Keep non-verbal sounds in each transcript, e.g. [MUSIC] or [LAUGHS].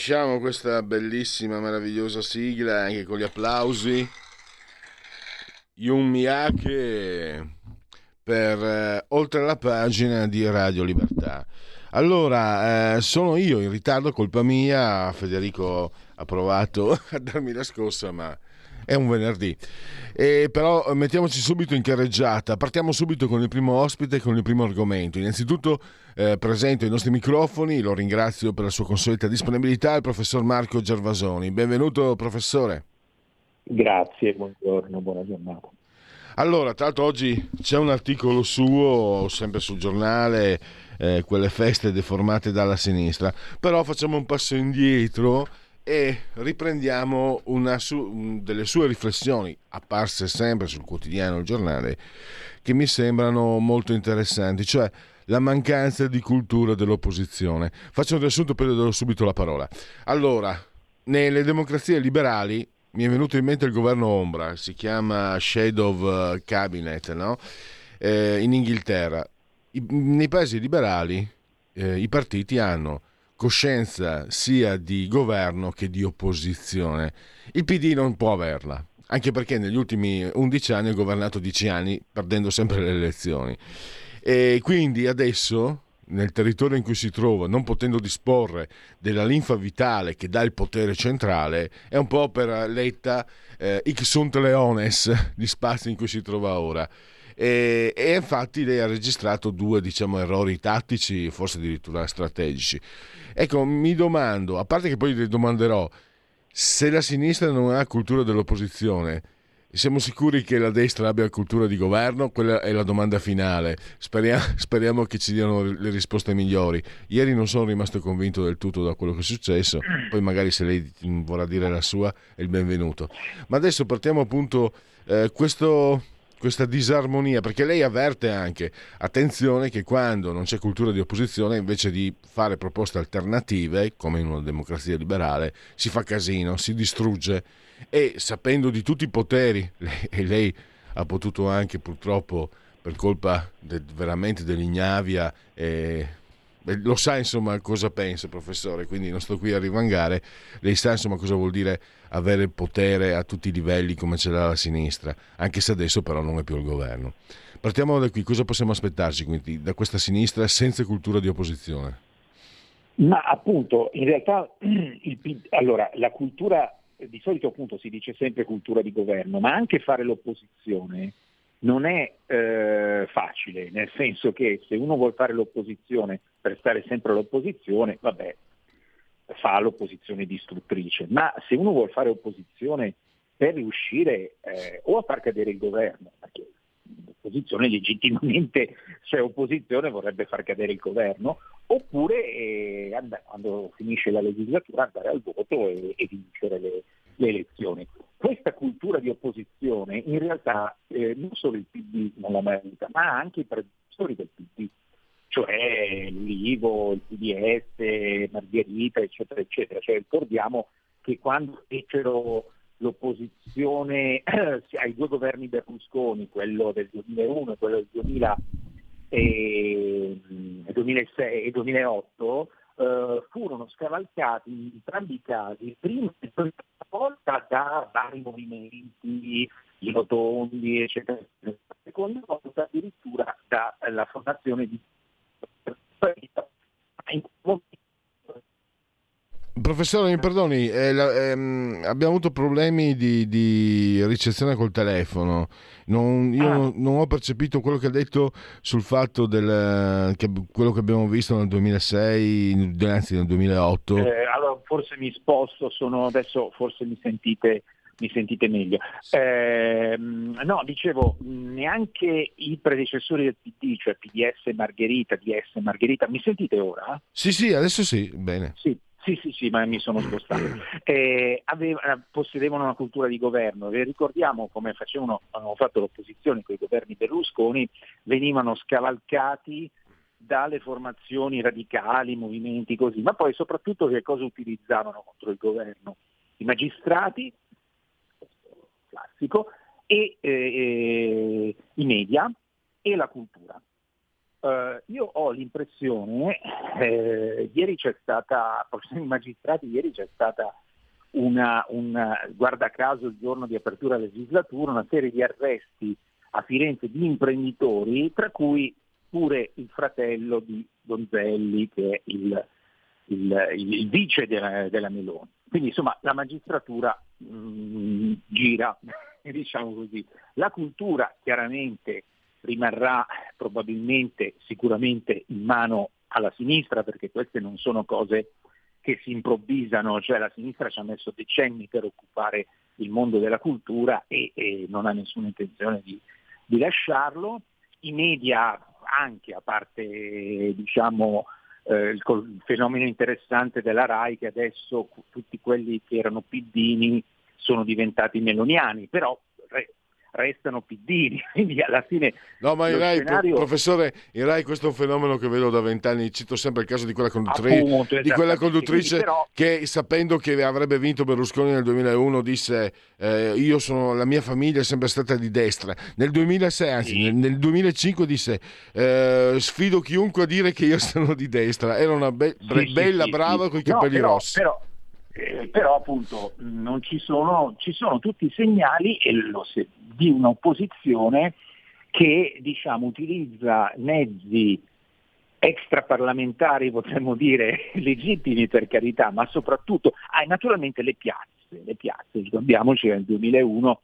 Lasciamo questa bellissima, meravigliosa sigla anche con gli applausi. Yun Miyake per eh, oltre la pagina di Radio Libertà. Allora, eh, sono io in ritardo, colpa mia. Federico ha provato [LAUGHS] a darmi la scossa, ma è un venerdì. E però mettiamoci subito in carreggiata. Partiamo subito con il primo ospite e con il primo argomento. Innanzitutto eh, presento i nostri microfoni, lo ringrazio per la sua consueta disponibilità, il professor Marco Gervasoni. Benvenuto professore. Grazie, buongiorno, buona giornata. Allora, tra l'altro oggi c'è un articolo suo, sempre sul giornale, eh, quelle feste deformate dalla sinistra, però facciamo un passo indietro e riprendiamo su, delle sue riflessioni apparse sempre sul quotidiano Il Giornale che mi sembrano molto interessanti, cioè la mancanza di cultura dell'opposizione. Faccio un riassunto, poi le do subito la parola. Allora, nelle democrazie liberali mi è venuto in mente il governo ombra, si chiama Shadow Cabinet, no? eh, in Inghilterra. I, nei paesi liberali eh, i partiti hanno coscienza sia di governo che di opposizione. Il PD non può averla, anche perché negli ultimi 11 anni ha governato 10 anni perdendo sempre le elezioni. E quindi adesso, nel territorio in cui si trova, non potendo disporre della linfa vitale che dà il potere centrale, è un po' per Letta eh, X sunt leones [LAUGHS] di spazio in cui si trova ora. E, e, infatti lei ha registrato due diciamo, errori tattici, forse addirittura strategici. Ecco, mi domando, a parte che poi le domanderò, se la sinistra non ha cultura dell'opposizione, siamo sicuri che la destra abbia cultura di governo? Quella è la domanda finale. Speriamo, [LAUGHS] speriamo, che ci diano le risposte migliori. Ieri non sono rimasto convinto del tutto da quello che è successo, poi magari se lei vorrà dire la sua è il benvenuto. Ma adesso partiamo appunto eh, questo questa disarmonia, perché lei avverte anche, attenzione che quando non c'è cultura di opposizione, invece di fare proposte alternative, come in una democrazia liberale, si fa casino, si distrugge. E sapendo di tutti i poteri, [LAUGHS] e lei ha potuto anche purtroppo per colpa de, veramente dell'ignavia e lo sa insomma cosa pensa professore, quindi non sto qui a rivangare, lei sa insomma cosa vuol dire avere potere a tutti i livelli come ce l'ha la sinistra, anche se adesso però non è più il governo. Partiamo da qui, cosa possiamo aspettarci quindi da questa sinistra senza cultura di opposizione? Ma appunto, in realtà [CLEARS THROAT] il, allora, la cultura, di solito appunto si dice sempre cultura di governo, ma anche fare l'opposizione non è eh, facile, nel senso che se uno vuole fare l'opposizione per stare sempre all'opposizione, vabbè, fa l'opposizione distruttrice, ma se uno vuole fare opposizione per riuscire eh, o a far cadere il governo, perché l'opposizione legittimamente se è opposizione vorrebbe far cadere il governo, oppure eh, and- quando finisce la legislatura andare al voto e, e vincere le, le, elezioni. Questa cultura di opposizione in realtà eh, non solo il PD non mai avuta, ma anche i predecessori del PD cioè l'Ivo, il PDS, Margherita, eccetera, eccetera. Cioè, ricordiamo che quando fecero l'opposizione ai due governi Berlusconi, quello del 2001 e quello del 2000 e, 2006 e 2008, eh, furono scavalcati in entrambi i casi, prima e seconda volta da vari movimenti, i rotondi, eccetera, la seconda volta addirittura dalla fondazione di Professore, mi perdoni, eh, la, ehm, abbiamo avuto problemi di, di, ricezione col telefono. Non, io ah. non, ho percepito quello che ha detto sul fatto del che, quello che abbiamo visto nel 2006, anzi nel 2008. Eh, allora, forse mi sposto, sono, adesso forse mi sentite mi sentite meglio. Eh, no, dicevo, neanche i predecessori del PD, cioè PDS Margherita, DS Margherita, mi sentite ora? Sì, sì, adesso sì, bene. Sì, sì, sì, sì, ma mi sono [CLEARS THROAT] spostato. Eh, aveva, possedevano una cultura di governo. Vi ricordiamo come facevano, hanno fatto l'opposizione con i governi Berlusconi, venivano scavalcati dalle formazioni radicali, movimenti così, ma poi soprattutto che cosa utilizzavano contro il governo? I magistrati, classico, e eh, i media e la cultura. Uh, io ho l'impressione, eh, ieri c'è stata, i magistrati, ieri c'è stata una, una, guarda caso il giorno di apertura legislatura, una serie di arresti a Firenze di imprenditori, tra cui pure il fratello di Donzelli che è il, il, il, il vice della, della, Meloni. Quindi insomma la magistratura mh, mm, gira, [LAUGHS] diciamo così. La cultura chiaramente rimarrà probabilmente, sicuramente in mano alla sinistra, perché queste non sono cose che si improvvisano, cioè la sinistra ci ha messo decenni per occupare il mondo della cultura e, e non ha nessuna intenzione di, di, lasciarlo. I media anche, a parte diciamo, eh, il, il, fenomeno interessante della RAI che adesso tutti quelli che erano piddini sono diventati meloniani, però restano piddini, [LAUGHS] quindi alla fine... No, ma in Rai, scenario... professore, in Rai questo è un fenomeno che vedo da vent'anni, cito sempre il caso di quella conduttrice, Appunto, di quella conduttrice però... che sapendo che avrebbe vinto Berlusconi nel 2001 disse eh, io sono, la mia famiglia è sempre stata di destra, nel 2006, anzi sì. nel, nel, 2005 disse eh, sfido chiunque a dire che io [LAUGHS] sono di destra, era una be- sì, bella, sì, brava con i capelli no, però, rossi. Però eh, però appunto non ci sono, ci sono tutti i segnali lo, di un'opposizione che diciamo, utilizza mezzi extraparlamentari, potremmo dire [LAUGHS] legittimi per carità, ma soprattutto ah, naturalmente le piazze, le piazze, ricordiamoci nel 2001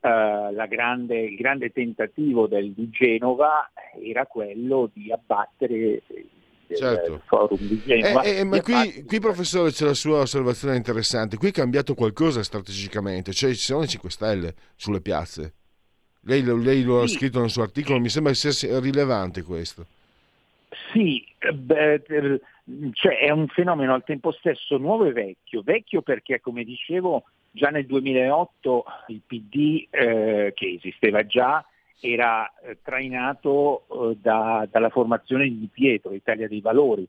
eh, grande, il grande tentativo del, di Genova era quello di abbattere certo. forum di Genova. Eh, eh, ma qui, qui, professore, c'è la sua osservazione interessante. Qui è cambiato qualcosa strategicamente, cioè ci sono le 5 Stelle sulle piazze. Lei, lei lo ha scritto nel suo articolo, mi sembra sia rilevante questo. Sì, beh, cioè è un fenomeno al tempo stesso nuovo e vecchio. Vecchio perché, come dicevo, già nel 2008 il PD, eh, che esisteva già, era eh, trainato eh, da, dalla formazione di Pietro, Italia dei Valori,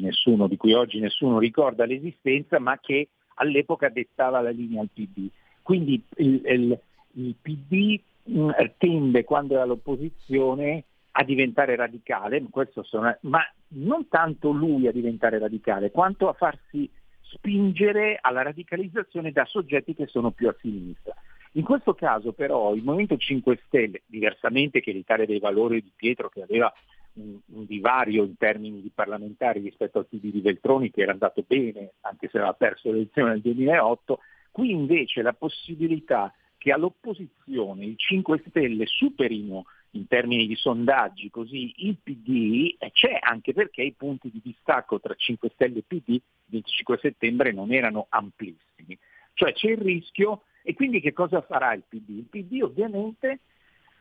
nessuno, di cui oggi nessuno ricorda l'esistenza, ma che all'epoca dettava la linea al PD. Quindi il, il, il PD mh, mm, tende, quando è all'opposizione, a diventare radicale, sono, ma non tanto lui a diventare radicale, quanto a farsi spingere alla radicalizzazione da soggetti che sono più a sinistra. In questo caso però il Movimento 5 Stelle, diversamente che l'Italia dei Valori di Pietro che aveva un, un divario in termini di parlamentari rispetto al PD di Veltroni che era andato bene anche se aveva perso l'elezione nel 2008, qui invece la possibilità che all'opposizione i 5 Stelle superino in termini di sondaggi così il PD c'è anche perché i punti di distacco tra 5 Stelle e PD il 25 settembre non erano amplissimi. Cioè c'è il rischio e quindi che cosa farà il PD? Il PD ovviamente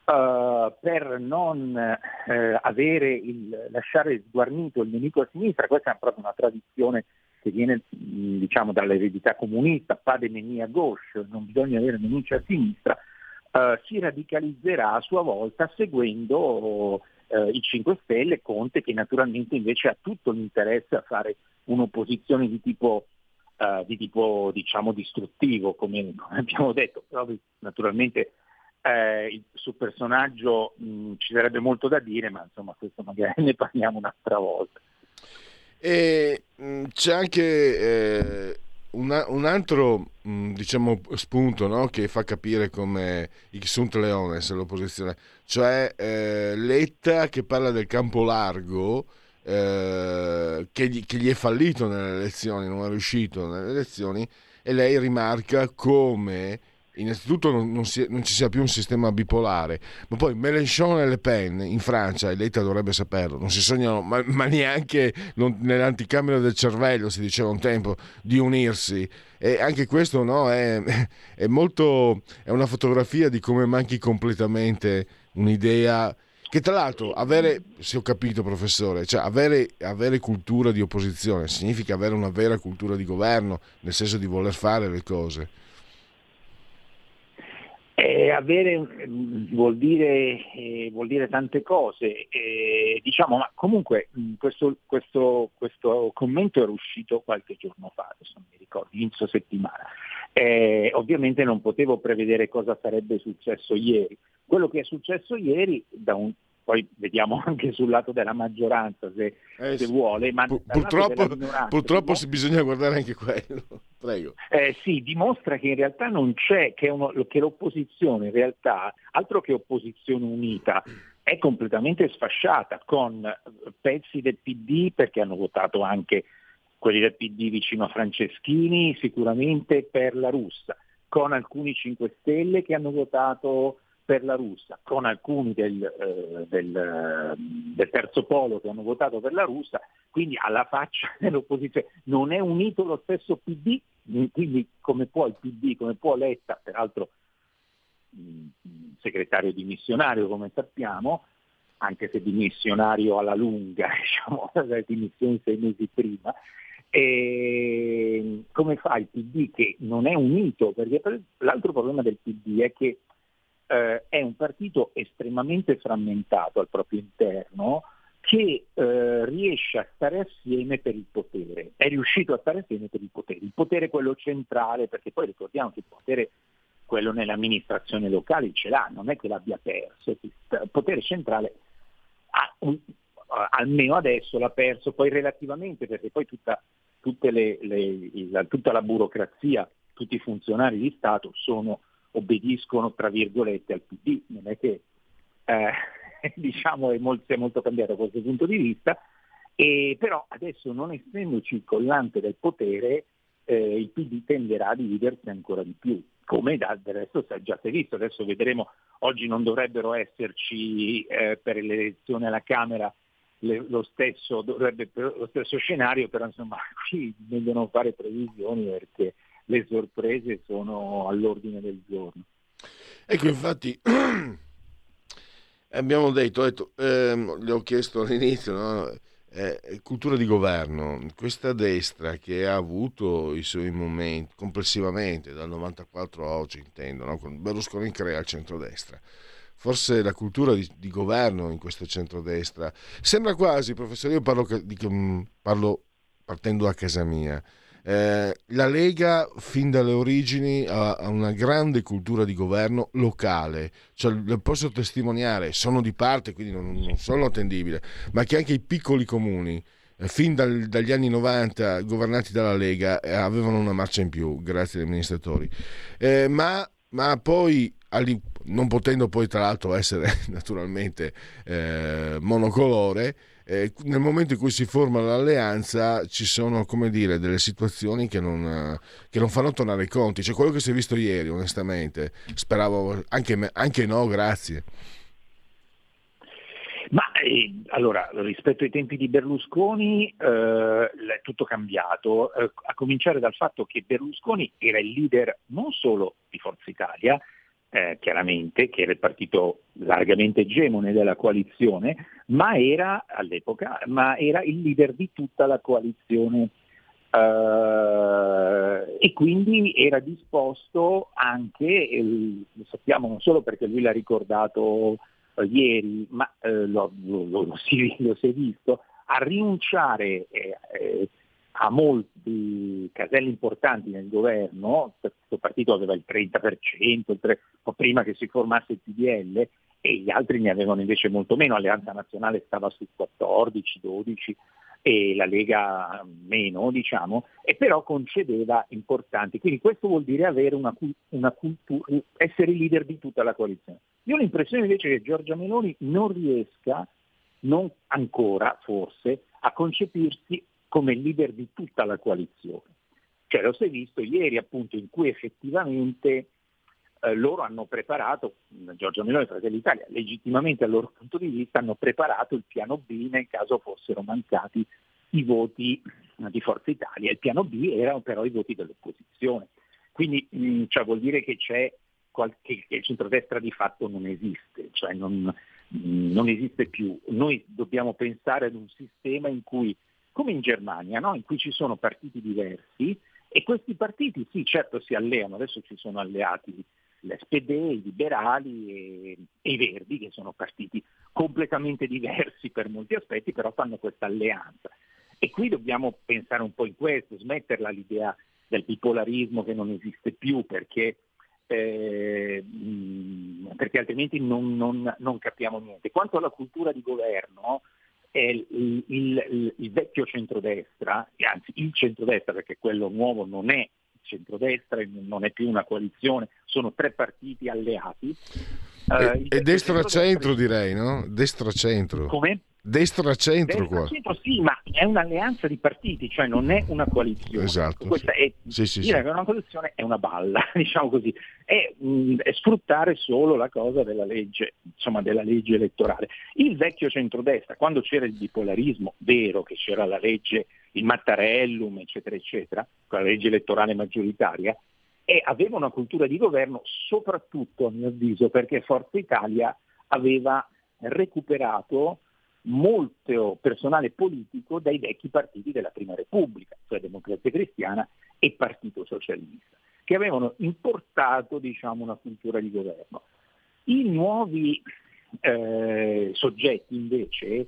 uh, per non uh, il, lasciare sguarnito il nemico a sinistra, questa è proprio una tradizione che viene diciamo, dall'eredità comunista, pas gauche, non bisogna avere nemici a sinistra, uh, si radicalizzerà a sua volta seguendo i 5 Stelle, Conte che naturalmente invece ha tutto l'interesse a fare un'opposizione di tipo uh, di tipo diciamo distruttivo, come, [LAUGHS] abbiamo detto, però naturalmente eh, sul personaggio mh, ci sarebbe molto da dire, ma insomma questo magari [LAUGHS] ne parliamo un'altra volta. E mh, c'è anche eh, una, un altro mh, diciamo, spunto no? che fa capire come il sunt leones l'opposizione, cioè eh, Letta che parla del campo largo eh, che, gli, che, gli, è fallito nelle elezioni, non è riuscito nelle elezioni, e lei rimarca come innanzitutto non, non, si, non, ci sia più un sistema bipolare, ma poi Mélenchon e Le Pen in Francia, e l'ETA dovrebbe saperlo, non si sognano, ma, ma neanche non, nell'anticamera del cervello, si diceva un tempo, di unirsi. E anche questo no, è, è, molto, è una fotografia di come manchi completamente un'idea che tra l'altro avere, se ho capito professore, cioè avere, avere, cultura di opposizione significa avere una vera cultura di governo, nel senso di voler fare le cose. Avere vuol dire, eh, vuol dire, tante cose, eh, diciamo, ma comunque questo, questo, questo, commento era uscito qualche giorno fa, adesso non mi ricordo, inizio settimana. Eh, ovviamente non potevo prevedere cosa sarebbe successo ieri. Quello che è successo ieri, da un, poi vediamo [LAUGHS] anche sul lato della maggioranza se, eh, se vuole, ma purtroppo, purtroppo bisogna guardare anche quello. [LAUGHS] Prego. Eh, sì, dimostra che in realtà non c'è, che, uno, che l'opposizione in realtà, altro che opposizione unita, è completamente sfasciata con pezzi del PD perché hanno votato anche quelli del PD vicino a Franceschini, sicuramente per la russa, con alcuni 5 Stelle che hanno votato per la russa, con alcuni del, eh, del, eh, del, terzo polo che hanno votato per la russa, quindi alla faccia [LAUGHS] dell'opposizione. Non è unito lo stesso PD, quindi come può il PD, come può Letta, peraltro mh, segretario dimissionario come sappiamo, anche se dimissionario alla lunga, [LAUGHS] diciamo, le dimissioni sei mesi prima, e come fa il PD che non è unito? Perché l'altro problema del PD è che eh, è un partito estremamente frammentato al proprio interno che eh, riesce a stare assieme per il potere, è riuscito a stare assieme per il potere, il potere quello centrale, perché poi ricordiamo che il potere quello nelle amministrazioni locali ce l'ha, non è che l'abbia perso, il potere centrale un, almeno adesso l'ha perso, poi relativamente, perché poi tutta, le, le, la, tutta la burocrazia, tutti i funzionari di Stato sono obbediscono tra virgolette al PD, non è che eh, [LAUGHS] diciamo è molto, è molto cambiato da questo punto di vista, e, però adesso non essendoci il collante del potere eh, il PD tenderà a dividersi ancora di più, come da, del resto già si è visto, adesso vedremo, oggi non dovrebbero esserci eh, per l'elezione alla Camera le, lo, stesso, dovrebbe, lo stesso scenario, però insomma [LAUGHS] qui meglio non fare previsioni perché le sorprese sono all'ordine del giorno. Ecco, infatti [CLEARS THROAT] abbiamo detto, detto ehm, le ho chiesto all'inizio, no? eh, cultura di governo, questa destra che ha avuto i suoi momenti complessivamente dal 94 a oggi intendo, no? con Berlusconi crea il centrodestra. Forse la cultura di, di, governo in questo centrodestra sembra quasi, professore, io parlo, parlo partendo da casa mia, eh, la Lega fin dalle origini ha, ha, una grande cultura di governo locale, cioè lo posso testimoniare, sono di parte, quindi non, non sono attendibile, ma che anche i piccoli comuni, eh, fin dal, dagli anni 90 governati dalla Lega, eh, avevano una marcia in più, grazie agli amministratori. Eh, ma, ma poi non potendo poi tra l'altro essere [LAUGHS] naturalmente eh, monocolore, eh, nel momento in cui si forma l'alleanza ci sono come dire delle situazioni che non, che non fanno tornare i conti. Cioè quello che si è visto ieri onestamente speravo anche, me, anche no grazie. Ma eh, allora, rispetto ai tempi di Berlusconi eh, è tutto cambiato, eh, a cominciare dal fatto che Berlusconi era il leader non solo di Forza Italia, eh, chiaramente, che era il partito largamente egemone della coalizione, ma era all'epoca, ma era il leader di tutta la coalizione. Uh, e quindi era disposto anche, eh, lo sappiamo non solo perché lui l'ha ricordato uh, ieri, ma lo, lo, lo, lo, si, lo, si, è visto, a rinunciare eh, eh a molti caselli importanti nel governo, questo partito aveva il 30%, il 3, prima che si formasse il PDL, e gli altri ne avevano invece molto meno, Alleanza Nazionale stava su 14, 12 e la Lega meno, diciamo, e però concedeva importanti. Quindi questo vuol dire avere una, una cultura, essere leader di tutta la coalizione. Io ho l'impressione invece che Giorgia Meloni non riesca, non ancora forse, a concepirsi come leader di tutta la coalizione. Cioè lo si è visto ieri appunto in cui effettivamente eh, loro hanno preparato, Giorgio Meloni e Fratelli d'Italia, legittimamente dal loro punto di vista, hanno preparato il piano B nel caso fossero mancati i voti di Forza Italia. Il piano B erano però i voti dell'opposizione. Quindi mh, mm, cioè, vuol dire che c'è qualche, che il centrodestra di fatto non esiste, cioè non, mh, mm, non, esiste più. Noi dobbiamo pensare ad un sistema in cui, come in Germania, no? in cui ci sono partiti diversi e questi partiti sì, certo si alleano, adesso ci sono alleati l'SPD, i liberali e, e, i Verdi, che sono partiti completamente diversi per molti aspetti, però fanno questa alleanza. E qui dobbiamo pensare un po' in questo, smetterla l'idea del bipolarismo che non esiste più perché, eh, perché altrimenti non, non, non, capiamo niente. Quanto alla cultura di governo, il, il, il, vecchio centrodestra, anzi il centrodestra perché quello nuovo non è centrodestra, non è più una coalizione, sono tre partiti alleati. E, uh, e destra-centro direi, no? Destra-centro. Come? Destra-centro qua. Destra-centro sì, ma è un'alleanza di partiti, cioè non è una coalizione. Esatto. Questa è, sì, sì, dire che una coalizione è una balla, [LAUGHS] diciamo così. È, mh, è, sfruttare solo la cosa della legge, insomma, della legge elettorale. Il vecchio centrodestra, quando c'era il bipolarismo, vero che c'era la legge, il Mattarellum, eccetera, eccetera, con la legge elettorale maggioritaria, e aveva una cultura di governo soprattutto, a mio avviso, perché Forza Italia aveva recuperato molto personale politico dai vecchi partiti della Prima Repubblica, cioè Democrazia Cristiana e Partito Socialista, che avevano importato diciamo, una cultura di governo. I nuovi eh, soggetti invece,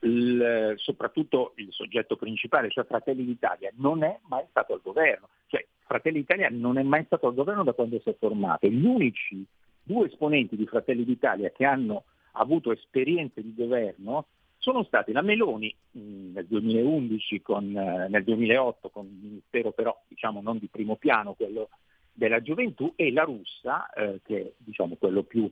il, soprattutto il soggetto principale, cioè Fratelli d'Italia, non è mai stato al governo, cioè Fratelli d'Italia non è mai stato al governo da quando si è formato. Gli unici due esponenti di Fratelli d'Italia che hanno avuto esperienze di governo sono stati la Meloni mh, nel 2011, con, eh, nel 2008 con il ministero però diciamo non di primo piano, quello della gioventù, e la russa, eh, che è diciamo, quello più,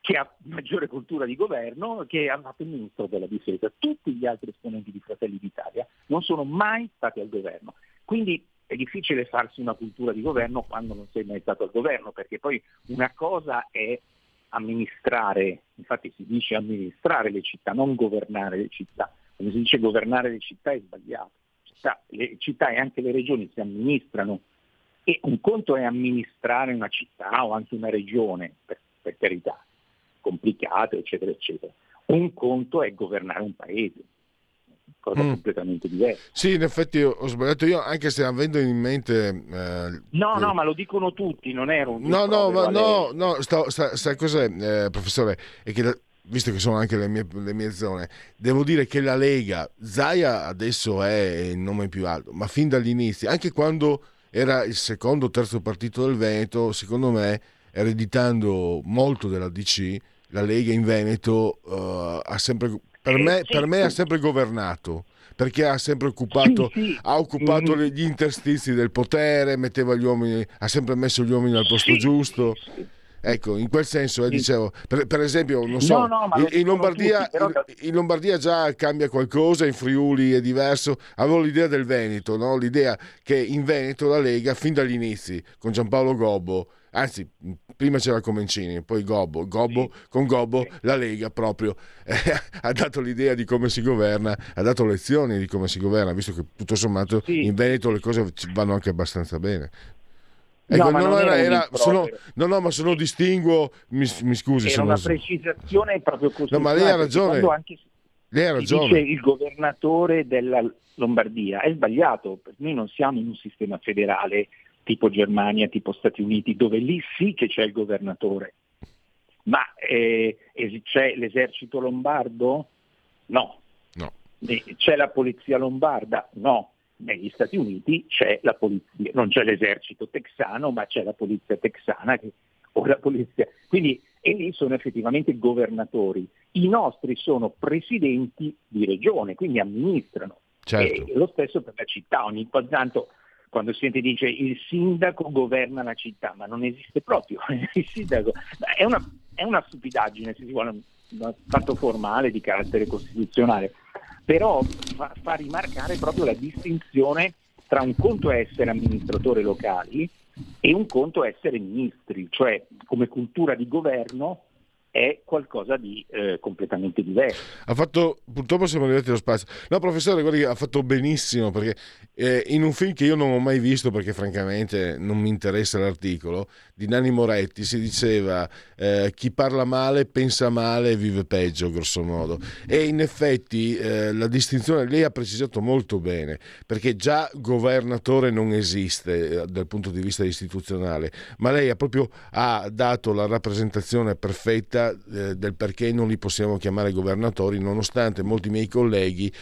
che ha maggiore cultura di governo, che ha fatto il ministro della difesa. Tutti gli altri esponenti di Fratelli d'Italia non sono mai stati al governo. Quindi è difficile farsi una cultura di governo quando non sei mai stato al governo, perché poi una cosa è amministrare, infatti si dice amministrare le città, non governare le città. Quando si dice governare le città è sbagliato. Città, le città e anche le regioni si amministrano e un conto è amministrare una città o anche una regione, per, per carità, complicato, eccetera, eccetera. Un conto è governare un paese cosa mm. completamente diversa. Sì, in effetti ho sbagliato io, anche se avendo in mente... Eh, no, no, ma lo dicono tutti, non ero un... No, no, ma no, no, sta, sta, sai cos'è, eh, professore? È che... La, visto che sono anche le mie, le mie, zone, devo dire che la Lega, Zaia adesso è il nome più alto, ma fin dagli inizi, anche quando era il secondo o terzo partito del Veneto, secondo me, ereditando molto della DC, la Lega in Veneto uh, ha sempre per, me, sì, per me ha sempre governato perché ha sempre occupato, sì, sì. Ha occupato mm. gli interstizi del potere, metteva gli uomini, ha sempre messo gli uomini al posto giusto. Ecco, in quel senso, eh, dicevo, per, per, esempio, non so, no, no, in, in, Lombardia, tutti, però... in, in, Lombardia, già cambia qualcosa, in Friuli è diverso. Avevo l'idea del Veneto, no? l'idea che in Veneto la Lega, fin dagli inizi, con Giampaolo Gobbo, anzi prima c'era Comencini, poi Gobbo, Gobbo sì. con Gobbo sì. la Lega proprio eh, [LAUGHS] ha dato l'idea di come si governa, ha dato lezioni di come si governa, visto che tutto sommato sì. in Veneto le cose vanno anche abbastanza bene. Ecco, no, no, era, era, sono, no, no, ma se lo distinguo, mi, mi scusi. Era una precisazione proprio così. No, ma lei ha ragione. Anche lei ha ragione. Dice il governatore della Lombardia, è sbagliato, noi non siamo in un sistema federale tipo Germania, tipo Stati Uniti, dove lì sì che c'è il governatore. Ma eh, c'è l'esercito lombardo? No. no. C'è la polizia lombarda? No. Negli Stati Uniti c'è la polizia, non c'è l'esercito texano, ma c'è la polizia texana che, o la polizia. Quindi, e lì sono effettivamente governatori. I nostri sono presidenti di regione, quindi amministrano. Certo. E lo stesso per la città, ogni tanto quando sente dice il sindaco governa la città, ma non esiste proprio [LAUGHS] il sindaco. È una, è una stupidaggine, se si vuole, un fatto formale di carattere costituzionale, però fa, fa rimarcare proprio la distinzione tra un conto essere amministratore locali e un conto essere ministri, cioè come cultura di governo è qualcosa di eh, completamente diverso. Ha fatto, purtroppo siamo arrivati allo spazio. No, professore, guardi, ha fatto benissimo perché eh, in un film che io non ho mai visto perché francamente non mi interessa l'articolo, di Nanni Moretti si diceva eh, chi parla male pensa male e vive peggio, grosso modo. E in effetti eh, la distinzione lei ha precisato molto bene perché già governatore non esiste eh, dal punto di vista istituzionale, ma lei ha proprio ha dato la rappresentazione perfetta spiegata eh, del perché non li possiamo chiamare governatori, nonostante molti miei colleghi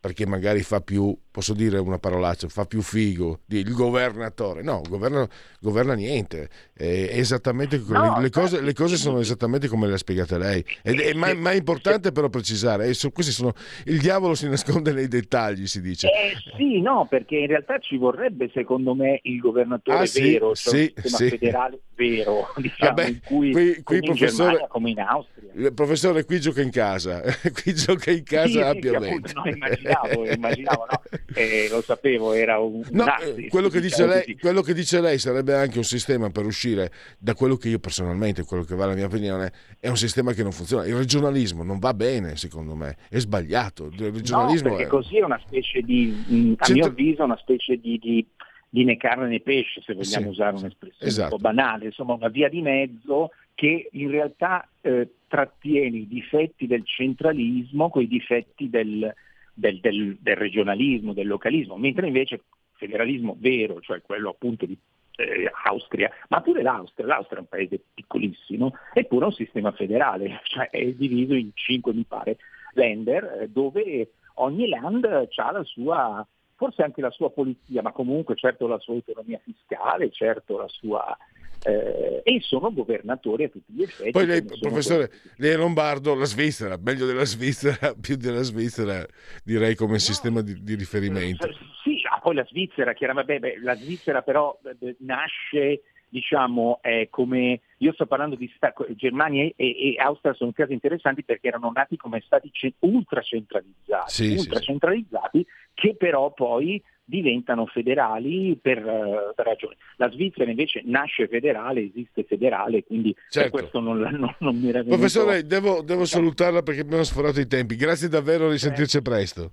perché magari fa più, posso dire una parolaccia, fa più figo il governatore. No, governa, governa niente. È esattamente, no, le, cose, le, cose, sono esattamente come le ha spiegate lei. Ed è, ma, ma, è importante però precisare, eh, questi sono, il diavolo si nasconde nei dettagli, si dice. Eh, sì, no, perché in realtà ci vorrebbe secondo me il governatore ah, vero, sì, cioè sì, federale vero, diciamo, Vabbè, in cui qui, qui in Germania, come in Austria. Il professore qui gioca in casa, [LAUGHS] qui gioca in casa sì, ampiamente. Sì, appunto, no, immaginavo, immaginavo no? [LAUGHS] Eh, lo sapevo, era un... No, nazi, quello, che diciamo lei, quello, che dice lei, sarebbe anche un sistema per uscire da quello che io personalmente, quello che va la mia opinione, è un sistema che non funziona. Il regionalismo non va bene, secondo me, è sbagliato. Il regionalismo no, perché è... così è una specie di, a mio avviso, una specie di, di di né carne né pesce, se vogliamo sì, usare un'espressione esatto. un po' banale, insomma una via di mezzo che in realtà eh, trattiene i difetti del centralismo con i difetti del, del, del, del, regionalismo, del localismo, mentre invece il federalismo vero, cioè quello appunto di eh, Austria, ma pure l'Austria, l'Austria è un paese piccolissimo, è pure un sistema federale, [LAUGHS] cioè è diviso in cinque, mi pare, Länder, eh, dove ogni land ha la sua forse anche la sua polizia, ma comunque certo la sua autonomia fiscale, certo la sua... Eh, e sono governatori a tutti gli effetti. Poi lei, professore, lei è lombardo, la Svizzera, meglio della Svizzera, [LAUGHS] più della Svizzera direi come no, sistema di, di, riferimento. Sì, ah, poi la Svizzera, chiaramente, beh, la Svizzera però eh, nasce diciamo, eh, come io sto parlando di Stato, Germania e, e, Austria sono casi interessanti perché erano nati come stati ce- ultra centralizzati, sì, ultra sì, centralizzati che però poi diventano federali per, uh, per, ragioni. La Svizzera invece nasce federale, esiste federale, quindi certo. per questo non, non, non mi era venuto... Professore, devo, devo salutarla perché abbiamo sforato i tempi. Grazie davvero, risentirci presto.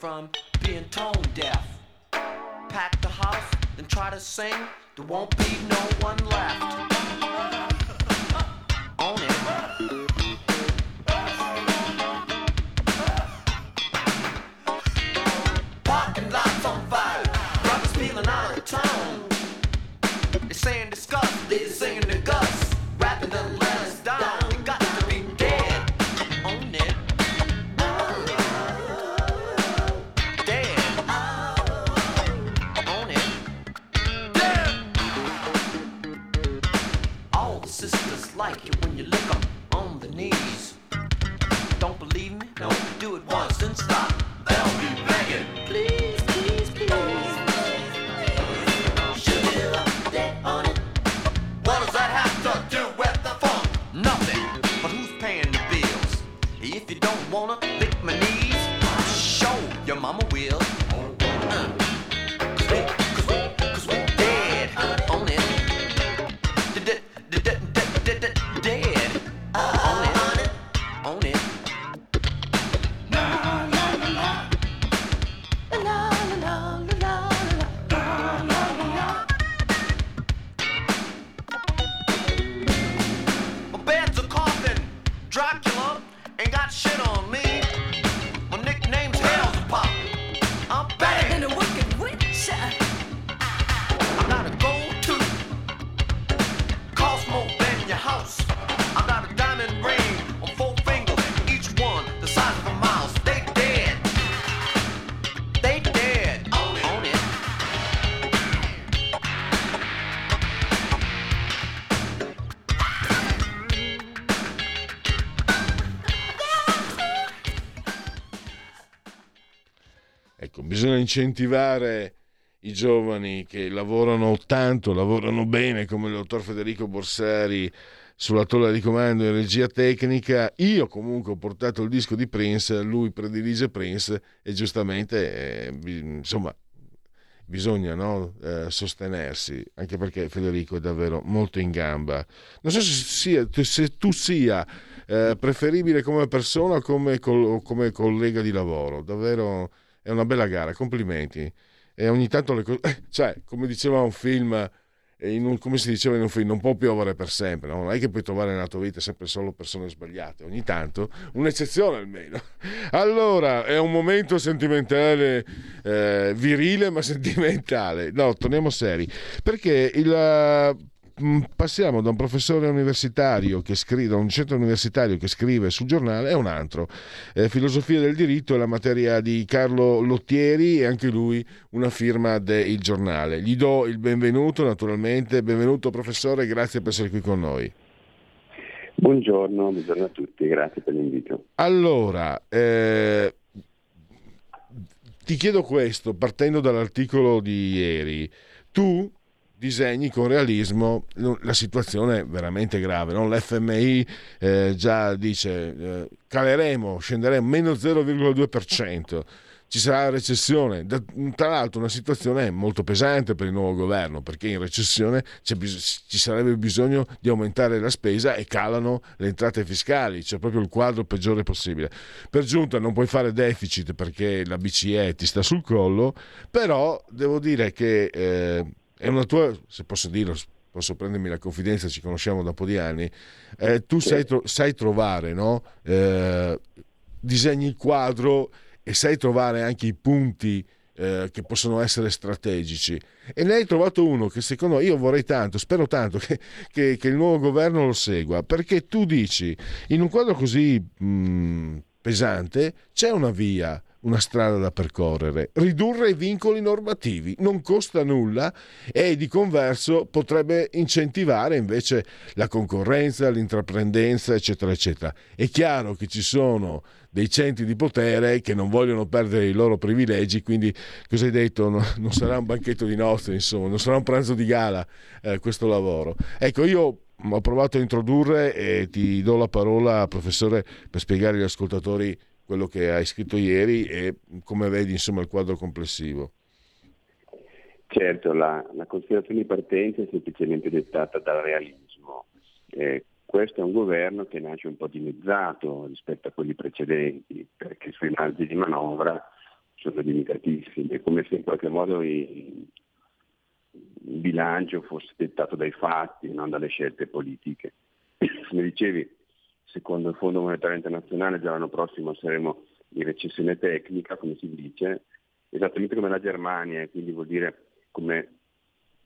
from. Incentivare i giovani che lavorano tanto, lavorano bene, come il dottor Federico Borsari sulla tolla di comando in regia tecnica. Io comunque ho portato il disco di Prince, lui predilige Prince e giustamente, eh, insomma, bisogna no, eh, sostenersi, anche perché Federico è davvero molto in gamba. Non so se, sia- se tu sia eh, preferibile come persona o come, col- come collega di lavoro, davvero è una bella gara, complimenti. E ogni tanto le cose, [LAUGHS] cioè, come diceva un film, un- come si diceva in un film, non può piovere per sempre, no? non è che puoi trovare nella tua vita sempre solo persone sbagliate, ogni tanto un'eccezione almeno. [LAUGHS] Allora, è un momento sentimentale, eh, virile ma [LAUGHS] sentimentale. No, torniamo seri, perché il... mh, Passiamo da un professore universitario che scrive, da un centro universitario che scrive sul giornale, a un altro. Eh, filosofia del diritto è la materia di Carlo Lottieri e anche lui una firma del giornale. Gli do il benvenuto naturalmente. Benvenuto professore, grazie per essere qui con noi. Buongiorno, buongiorno a tutti, grazie per l'invito. Allora, eh, ti chiedo questo, partendo dall'articolo di ieri. Tu disegni con realismo la situazione veramente grave. no? L'FMI eh, già dice eh, caleremo, scenderemo meno 0,2%. Ci sarà recessione, Da- tra l'altro una situazione molto pesante per il nuovo governo perché in recessione bis- ci sarebbe bisogno di aumentare la spesa e calano le entrate fiscali, c'è proprio il quadro peggiore possibile. Per giunta non puoi fare deficit perché la BCE ti sta sul collo, però devo dire che eh, è una tua, se posso dirlo, posso prendermi la confidenza, ci conosciamo da un po' di anni, eh, tu sai, tro- sai trovare, no? Eh, disegni il quadro e sai trovare anche i punti eh, che possono essere strategici. E ne hai trovato uno che secondo me io vorrei tanto, spero tanto che, che- che il nuovo governo lo segua, perché tu dici, in un quadro così mh, pesante c'è una via, una strada da percorrere, ridurre i vincoli normativi, non costa nulla e di converso potrebbe incentivare invece la concorrenza, l'intraprendenza, eccetera, eccetera. È chiaro che ci sono dei centri di potere che non vogliono perdere i loro privilegi, quindi cosa hai detto? No- non sarà un banchetto di nozze, insomma, non sarà un pranzo di gala eh, questo lavoro. Ecco, io ho provato a introdurre e ti do la parola, professore, per spiegare agli ascoltatori quello che hai scritto ieri e come vedi insomma il quadro complessivo. Certo, la, la considerazione di partenza è semplicemente dettata dal realismo. Eh, questo è un governo che nasce un po' dimezzato rispetto a quelli precedenti, perché i suoi margini di manovra sono limitatissimi, è come se in qualche modo i- il bilancio fosse dettato dai fatti, non dalle scelte politiche. [COUGHS] Come dicevi, secondo il Fondo Monetario Internazionale già l'anno prossimo saremo in recessione tecnica, come si dice, esattamente come la Germania, quindi vuol dire come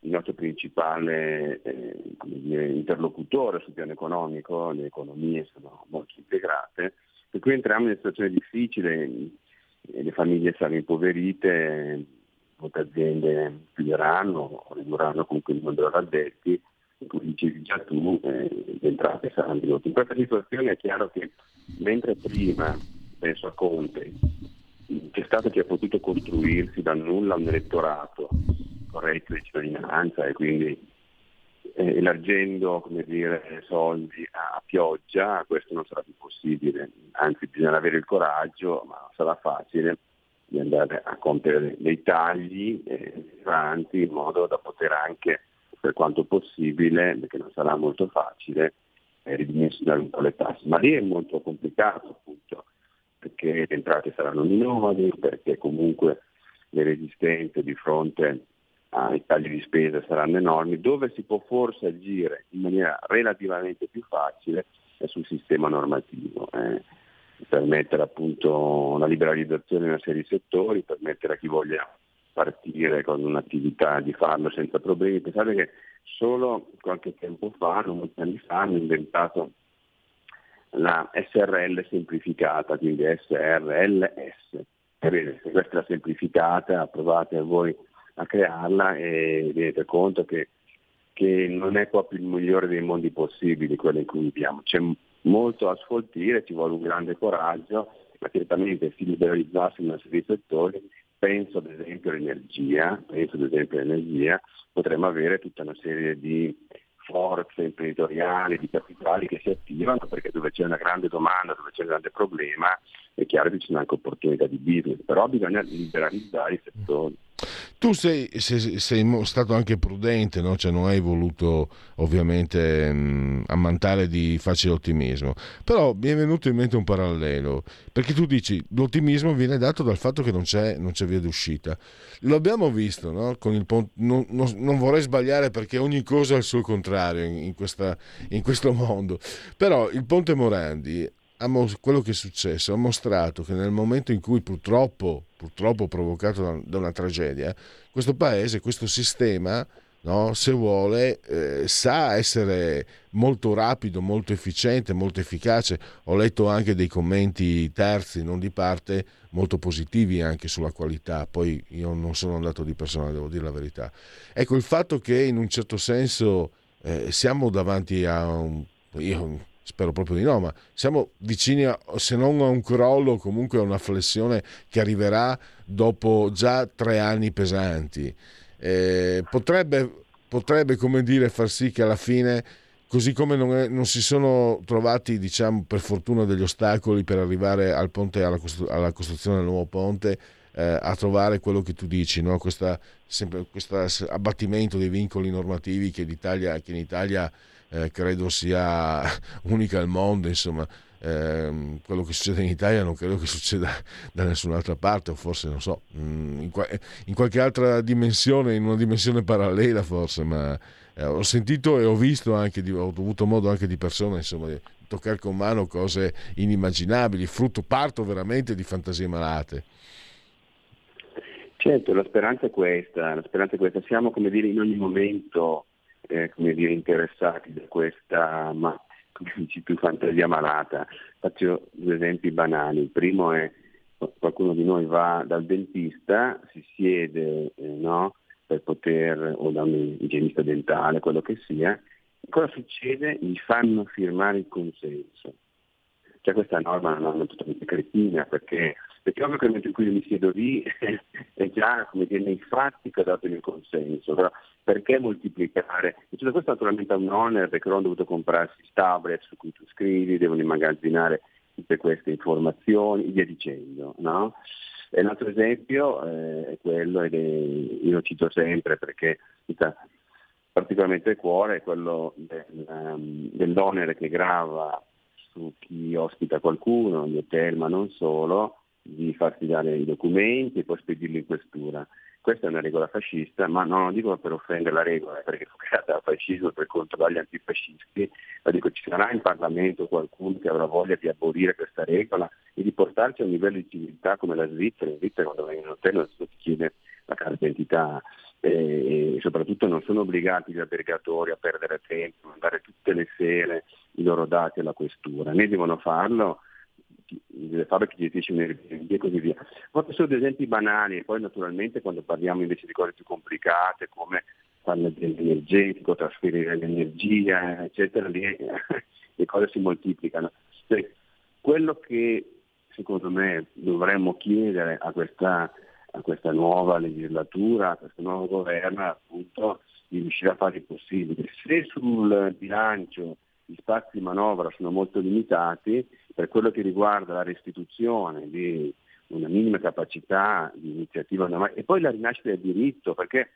il nostro principale eh, dire, interlocutore sul piano economico, le economie sono molto integrate, per cui entriamo in una situazione difficile, eh, le famiglie saranno impoverite, molte aziende chiuderanno o ridurranno comunque il numero di addetti, come dicevi già tu, eh, le entrate saranno ridotte. In questa situazione è chiaro che mentre prima, penso a Conte, c'è stato chi ha potuto costruirsi dal nulla un elettorato corretto di cittadinanza e quindi eh, elargendo dire, soldi a, a, pioggia, questo non sarà più possibile, anzi bisogna avere il coraggio, ma sarà facile, di andare a compiere dei tagli eh, in modo da poter anche, per quanto possibile, perché non sarà molto facile, eh, ridimensionare un po' le tasse. Ma lì è molto complicato appunto, perché le entrate saranno minori, perché comunque le resistenze di fronte ai tagli di spesa saranno enormi, dove si può forse agire in maniera relativamente più facile è sul sistema normativo, eh, permettere appunto una liberalizzazione in una serie di settori, permettere a chi voglia partire con un'attività di farlo senza problemi. Pensate che solo qualche tempo fa, non molti anni fa, hanno inventato la SRL semplificata, quindi SRLS. Vedete, questa è semplificata, provate a voi a crearla e vi rendete conto che, che, non è proprio il migliore dei mondi possibili quello in cui viviamo. C'è molto a sfoltire, ci vuole un grande coraggio, ma certamente si liberalizzasse in una serie di settori, penso ad esempio all'energia, penso ad esempio all'energia, potremmo avere tutta una serie di forze imprenditoriali, di capitali che si attivano perché dove c'è una grande domanda, dove c'è un grande problema, è chiaro che ci sono anche opportunità di business, però bisogna liberalizzare i settori. Tu sei, sei, sei, stato anche prudente, no? cioè non hai voluto ovviamente mh, ammantare di facile ottimismo, però mi è venuto in mente un parallelo, perché tu dici l'ottimismo viene dato dal fatto che non c'è, non c'è via d'uscita. Lo abbiamo visto, no? Pont- non, non, non, vorrei sbagliare perché ogni cosa ha il suo contrario in, in, questa, in questo mondo, però il Ponte Morandi quello che è successo ha mostrato che nel momento in cui purtroppo, purtroppo provocato da, una tragedia, questo paese, questo sistema, no, se vuole, eh, sa essere molto rapido, molto efficiente, molto efficace. Ho letto anche dei commenti terzi, non di parte, molto positivi anche sulla qualità. Poi io non sono andato di persona, devo dire la verità. Ecco, il fatto che in un certo senso eh, siamo davanti a un... Io, spero proprio di no, ma siamo vicini a, se non a un crollo, comunque a una flessione che arriverà dopo già tre anni pesanti. Eh, potrebbe, potrebbe, come dire, far sì che alla fine, così come non, è, non si sono trovati, diciamo, per fortuna degli ostacoli per arrivare al ponte, alla, costru- alla costruzione del nuovo ponte, eh, a trovare quello che tu dici, no? questo abbattimento dei vincoli normativi che, che in Italia eh, credo sia [LAUGHS] unica al mondo, insomma. Eh, quello che succede in Italia non credo che succeda [LAUGHS] da nessun'altra parte o forse non so mm, in, qua- in qualche altra dimensione in una dimensione parallela forse ma eh, ho sentito e ho visto anche di, ho avuto modo anche di persone insomma di toccare con mano cose inimmaginabili frutto parto veramente di fantasie malate certo la speranza è questa la speranza è questa siamo come dire in ogni momento eh, come dire, interessati da questa, ma [LAUGHS] dici tu, fantasia malata. Faccio due esempi banali. Il primo è qualcuno di noi va dal dentista, si siede eh, no, per poter, o da un igienista dentale, quello che sia, cosa succede? Gli fanno firmare il consenso. Cioè questa norma è una norma totalmente cretina perché perché che nel momento in cui mi siedo lì [LAUGHS] è già come dire, nei fatti che ho dato il mio consenso, però perché moltiplicare? E tutto questo naturalmente ha un onere perché loro hanno dovuto comprarsi tablet su cui tu scrivi, devono immagazzinare tutte queste informazioni, via dicendo. No? E un altro esempio eh, è quello, ed è, io lo cito sempre perché sta particolarmente a cuore, è quello del, um, dell'onere che grava su chi ospita qualcuno, gli hotel ma non solo, di farsi dare i documenti e poi spedirli in questura. Questa è una regola fascista, ma non lo dico per offendere la regola, eh, perché fu creata dal fascismo per controllare gli antifascisti, ma dico ci sarà in Parlamento qualcuno che avrà voglia di abolire questa regola e di portarci a un livello di civiltà come la Svizzera. In Svizzera quando vengono in hotel non si chiede la carta d'identità e soprattutto non sono obbligati gli albergatori a perdere tempo, a mandare tutte le sere i loro dati alla questura, né devono farlo delle fabbriche che gestisce un Airbnb e così via. Proprio solo due esempi banali e poi naturalmente quando parliamo invece di cose più complicate come fare l'energetico, trasferire l'energia, eccetera, lì [LAUGHS] le cose si moltiplicano. Cioè, quello che secondo me dovremmo chiedere a questa, a questa nuova legislatura, a questo nuovo governo, appunto di riuscire a fare il possibile. Se sul bilancio gli spazi di manovra sono molto limitati, per quello che riguarda la restituzione di una minima capacità di iniziativa e poi la rinascita del diritto, perché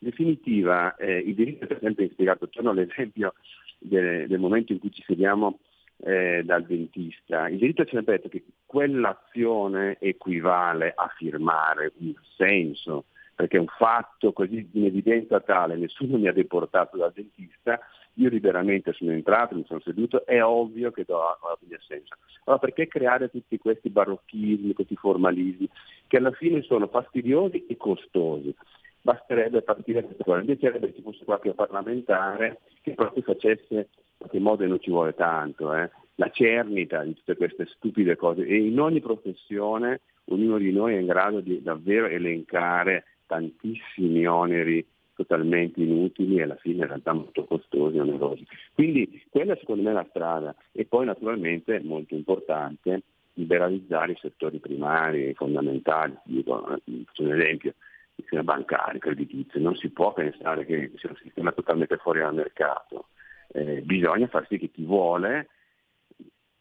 in definitiva eh, il diritto è sempre spiegato, torno all'esempio del, del momento in cui ci sediamo eh, dal dentista, il diritto ci ha detto che quell'azione equivale a firmare un senso, perché è un fatto così in evidenza tale, nessuno mi ha deportato dal dentista, io liberamente sono entrato, mi sono seduto, è ovvio che do la mia senso. Allora perché creare tutti questi barocchismi, questi formalismi, che alla fine sono fastidiosi e costosi? Basterebbe partire da questo, invece che ci fosse qualche parlamentare che proprio facesse in qualche modo non ci vuole tanto, eh, la cernita di tutte queste stupide cose e in ogni professione ognuno di noi è in grado di davvero elencare tantissimi oneri totalmente inutili e alla fine in realtà molto costosi e onerosi. Quindi quella secondo me è la strada e poi naturalmente molto importante liberalizzare i settori primari, fondamentali, dico, faccio un esempio, il sistema bancario, creditizio, non si può pensare che sia un sistema totalmente fuori dal mercato, eh, bisogna far sì che chi vuole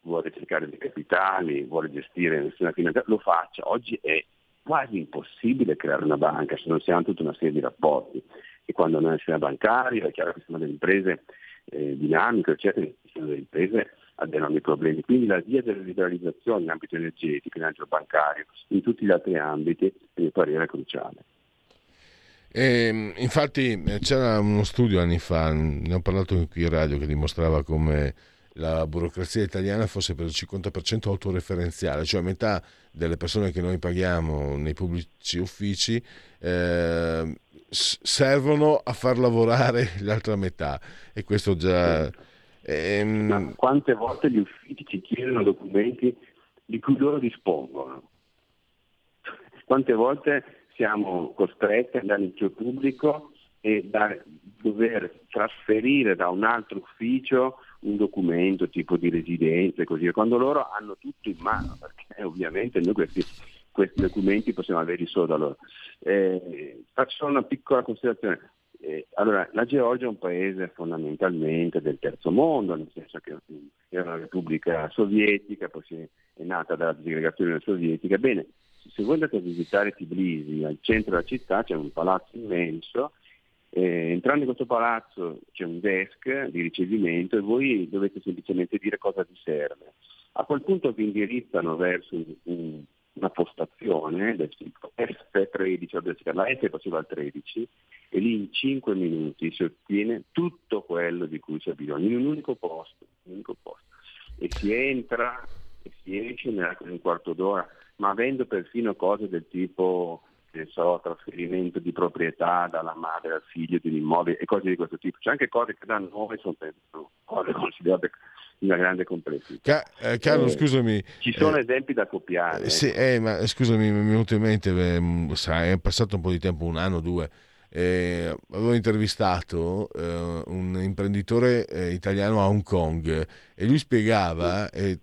vuole cercare dei capitali, vuole gestire nessuna finanza, lo faccia. Oggi è quasi impossibile creare una banca se non si hanno tutta una serie di rapporti e quando non è sistema bancario è chiaro che sono delle imprese eh, dinamiche, eccetera, sono delle imprese dei enormi problemi. Quindi la via della liberalizzazione in ambito energetico, in ambito bancario, in tutti gli altri ambiti, a mio parere è cruciale. E, infatti eh, c'era uno studio anni fa, ne ho parlato qui in radio, che dimostrava come la burocrazia italiana fosse per il 50% autoreferenziale, cioè metà delle persone che noi paghiamo nei pubblici uffici eh, servono a far lavorare [LAUGHS] l'altra metà e questo già... Ehm... Ma quante volte gli uffici ci chiedono documenti di cui loro dispongono? Quante volte siamo costretti ad andare in ufficio pubblico e da dover trasferire da un altro ufficio un documento tipo di residenza e così, quando loro hanno tutto in mano, perché [LAUGHS] ovviamente noi questi, questi documenti possiamo averli solo da loro. Eh, faccio una piccola considerazione. Eh, allora, la Georgia è un paese fondamentalmente del terzo mondo, nel senso che era una repubblica sovietica, poi è nata dalla disgregazione sovietica. Bene, se voi andate a visitare Tbilisi, al centro della città c'è un palazzo immenso eh, entrando in questo palazzo c'è un desk di ricevimento e voi dovete semplicemente dire cosa vi serve. A quel punto vi indirizzano verso un, un, una postazione del tipo F13, la F faceva il 13 e lì in 5 minuti si ottiene tutto quello di cui c'è bisogno, in un unico posto, un unico posto. E si entra e si esce in un quarto d'ora, ma avendo perfino cose del tipo che so, trasferimento di proprietà dalla madre al figlio di un immobile e cose di questo tipo. C'è anche cose che da noi sono, cose considerate una grande complessità. Ca- eh, Carlo, eh, scusami. Ci sono eh, esempi da copiare. Sì, ecco. eh, ma scusami, mi è venuto in mente, beh, sai, è passato un po' di tempo, un anno o due. Eh, avevo intervistato eh, un imprenditore eh, italiano a Hong Kong e lui spiegava, e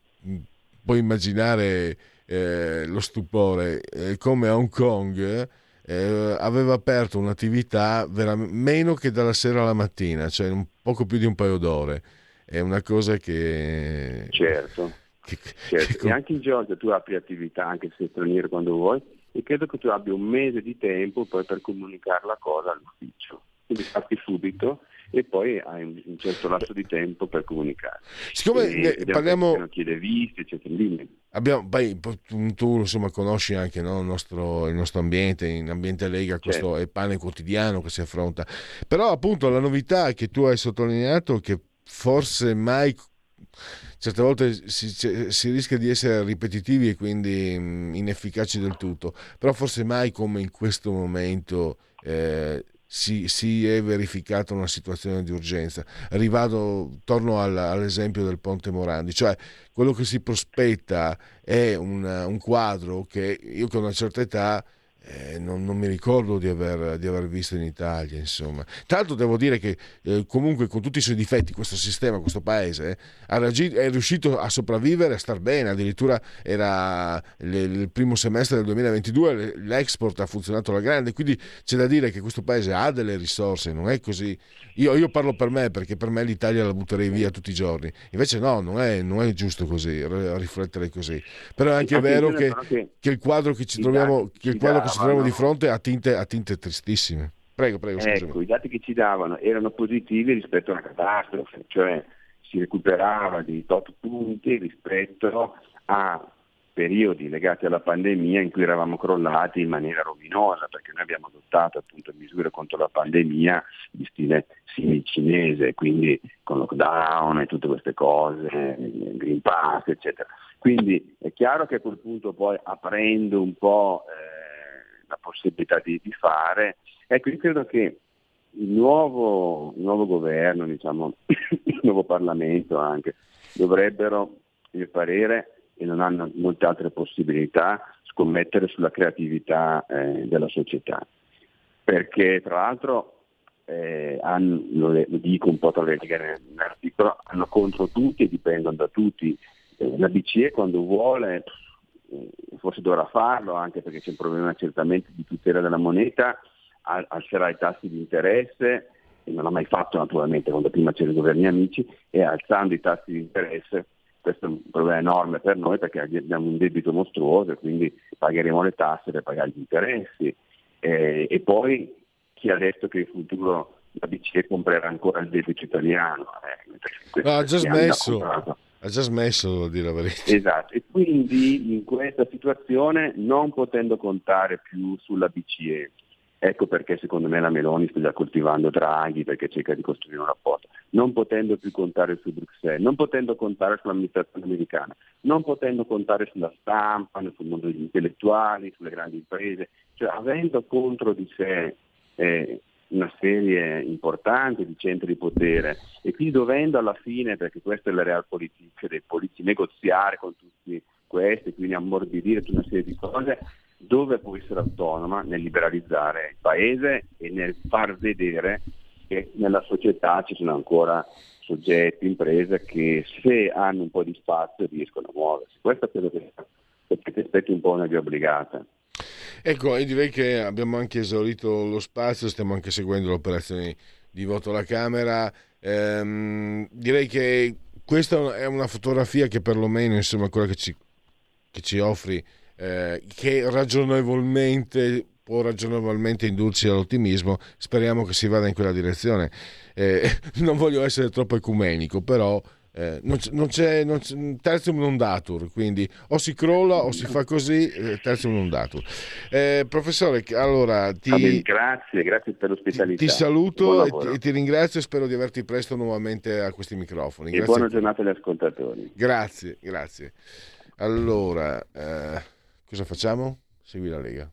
puoi immaginare eh, lo stupore, eh, come a Hong Kong eh, aveva aperto un'attività vera- meno che dalla sera alla mattina, cioè un poco più di un paio d'ore. È una cosa che... Certo. Che, certo. Che... E anche in Georgia tu apri attività, anche se straniero quando vuoi, e credo che tu abbia un mese di tempo poi per comunicare la cosa all'ufficio. Quindi parti subito e poi hai un, certo lasso di tempo per comunicare. Siccome e, parliamo... Chiede visti, eccetera. Abbiamo, beh, tu insomma conosci anche no, il, nostro, il, nostro, ambiente, in ambiente Lega questo certo. è pane quotidiano che si affronta, però appunto la novità che tu hai sottolineato che forse mai certe volte si, si, rischia di essere ripetitivi e quindi inefficaci del tutto, però forse mai come in questo momento eh, si, si, è verificata una situazione di urgenza. Rivado, torno al, all'esempio del Ponte Morandi, cioè quello che si prospetta è un, un quadro che io con una certa età eh, non, non, mi ricordo di aver, di aver, visto in Italia, insomma. Tra l'altro devo dire che eh, comunque con tutti i suoi difetti questo sistema, questo paese, eh, è riuscito a sopravvivere, a star bene, addirittura era le, il primo semestre del 2022, l'export ha funzionato alla grande, quindi c'è da dire che questo paese ha delle risorse, non è così. Io, io parlo per me, perché per me l'Italia la butterei via tutti i giorni, invece no, non è, non è giusto così, riflettere così. Però è anche, anche vero che, che, il quadro che ci troviamo, che il quadro che ci troviamo di fronte ha tinte, ha tinte tristissime. Prego, prego. Ecco, i dati che ci davano erano positivi rispetto a una catastrofe, cioè si recuperava di tot punti rispetto a periodi legati alla pandemia in cui eravamo crollati in maniera rovinosa, perché noi abbiamo adottato appunto misure contro la pandemia di stile simil cinese, quindi con lockdown e tutte queste cose, Green Pass, eccetera. Quindi è chiaro che a quel punto poi aprendo un po' eh, la possibilità di, di, fare, ecco io credo che il nuovo, il nuovo governo, diciamo, [COUGHS] il nuovo Parlamento anche, dovrebbero, a mio parere, e non hanno molte altre possibilità, scommettere sulla creatività eh, della società. Perché tra l'altro eh, hanno, lo, dico un po' tra le righe nell'articolo, hanno contro tutti e dipendono da tutti. Eh, la BCE quando vuole, forse dovrà farlo anche perché c'è un problema certamente di tutela della moneta, alzerà i tassi di interesse, e non l'ha mai fatto naturalmente quando prima c'erano i governi amici, e alzando i tassi di interesse questo è un problema enorme per noi perché abbiamo un debito mostruoso e quindi pagheremo le tasse per pagare gli interessi. Eh, e poi chi ha detto che in futuro la BCE comprerà ancora il debito italiano? Eh, ha già smesso. Ha già smesso, devo dire la verità. Esatto, e quindi in questa situazione non potendo contare più sulla BCE, Ecco perché secondo me la Meloni sta già coltivando Draghi perché cerca di costruire un rapporto, non potendo più contare su Bruxelles, non potendo contare sull'amministrazione americana, non potendo contare sulla stampa, sul mondo degli intellettuali, sulle grandi imprese, cioè avendo contro di sé eh, una serie importante di centri di potere e quindi dovendo alla fine, perché questa è la realpolitik dei politici, negoziare con tutti questi, quindi ammorbidire tutta una serie di cose, dove può essere autonoma nel liberalizzare il paese e nel far vedere che nella società ci sono ancora soggetti, imprese che se hanno un po' di spazio riescono a muoversi. Questa credo che perché aspetti un po' una via obbligata. Ecco, e direi che abbiamo anche esaurito lo spazio, stiamo anche seguendo le operazioni di voto alla Camera. Ehm, direi che questa è una fotografia che perlomeno, insomma, quella che ci, che ci offri eh, che ragionevolmente può ragionevolmente indurci all'ottimismo, speriamo che si vada in quella direzione. Eh, [LAUGHS] non voglio essere troppo ecumenico, però eh, non, c'è, non, c'è, non c'è terzium non datur, quindi o si crolla o si fa così, eh, terzium non datur. Eh, professore, allora ti, Vabbè, grazie, grazie per l'ospitalità. Ti saluto e ti, e ti, ringrazio e spero di averti presto nuovamente a questi microfoni. E buona giornata agli ascoltatori. Grazie, grazie. Allora... Eh, Cosa facciamo? Segui la Lega.